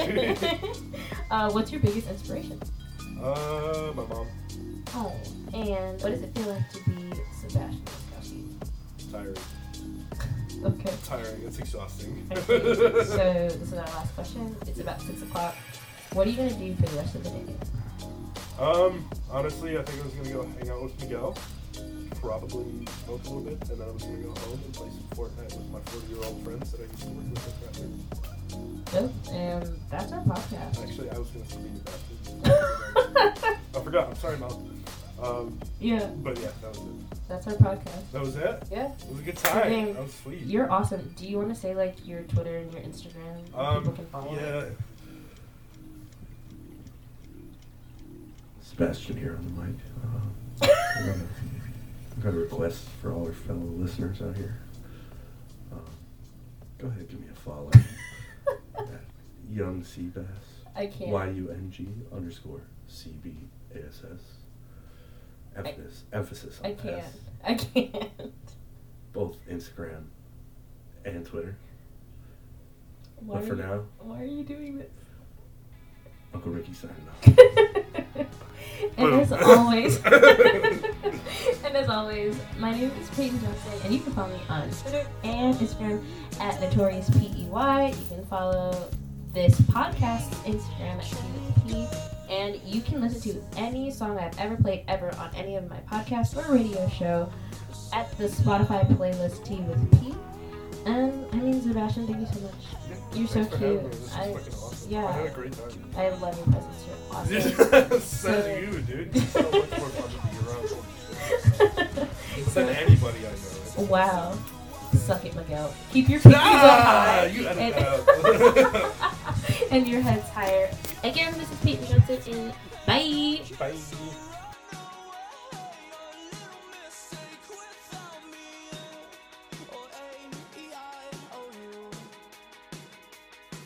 uh, what's your biggest inspiration? uh, my mom. Oh, and what does it feel like to be Sebastian Maniscalco? Tiring. Okay. Tiring. It's exhausting. Okay, so this is our last question. It's about six o'clock. What are you gonna do for the rest of the day? Um, honestly, I think I was gonna go hang out with Miguel, probably smoke a little bit, and then I was gonna go home and play some Fortnite with my 40-year-old friends that I used to work with at. Nope. And that's our podcast. Actually, I was gonna say Raptors. I forgot. I'm sorry, Mom. Um, yeah, but yeah, that was it. that's our podcast. That was it. Yeah. It was a good time. name. That was sweet. You're awesome. Do you want to say like your Twitter and your Instagram? Um, people can follow. yeah. Sebastian here on the mic. Uh, I've I got a request for all our fellow listeners out here. Uh, go ahead, give me a follow. at Young Seabass. I can't. Y U N G underscore C B A S S. Emphasis, emphasis on I can't. S. I can't. Both Instagram and Twitter. Why but for you- now, Why are you doing this? Uncle Ricky signing off. and as always, and as always, my name is Peyton Johnson, and you can follow me on Twitter and Instagram at Notorious PEY. You can follow this podcast Instagram at P, and you can listen to any song I've ever played ever on any of my podcasts or radio show at the Spotify playlist T with P. And I mean, Sebastian, thank you so much. You're so Thanks for having cute. me. This was I- awesome. yeah. I had a great time. I love your presence. You're awesome. So- you, dude. It's so much more fun to be around. Than anybody I know. Wow. Suck it, Miguel. Keep your pinkies up Ah, high. you and, and your heads higher. Again, this is Peyton Johnson, and bye. Bye.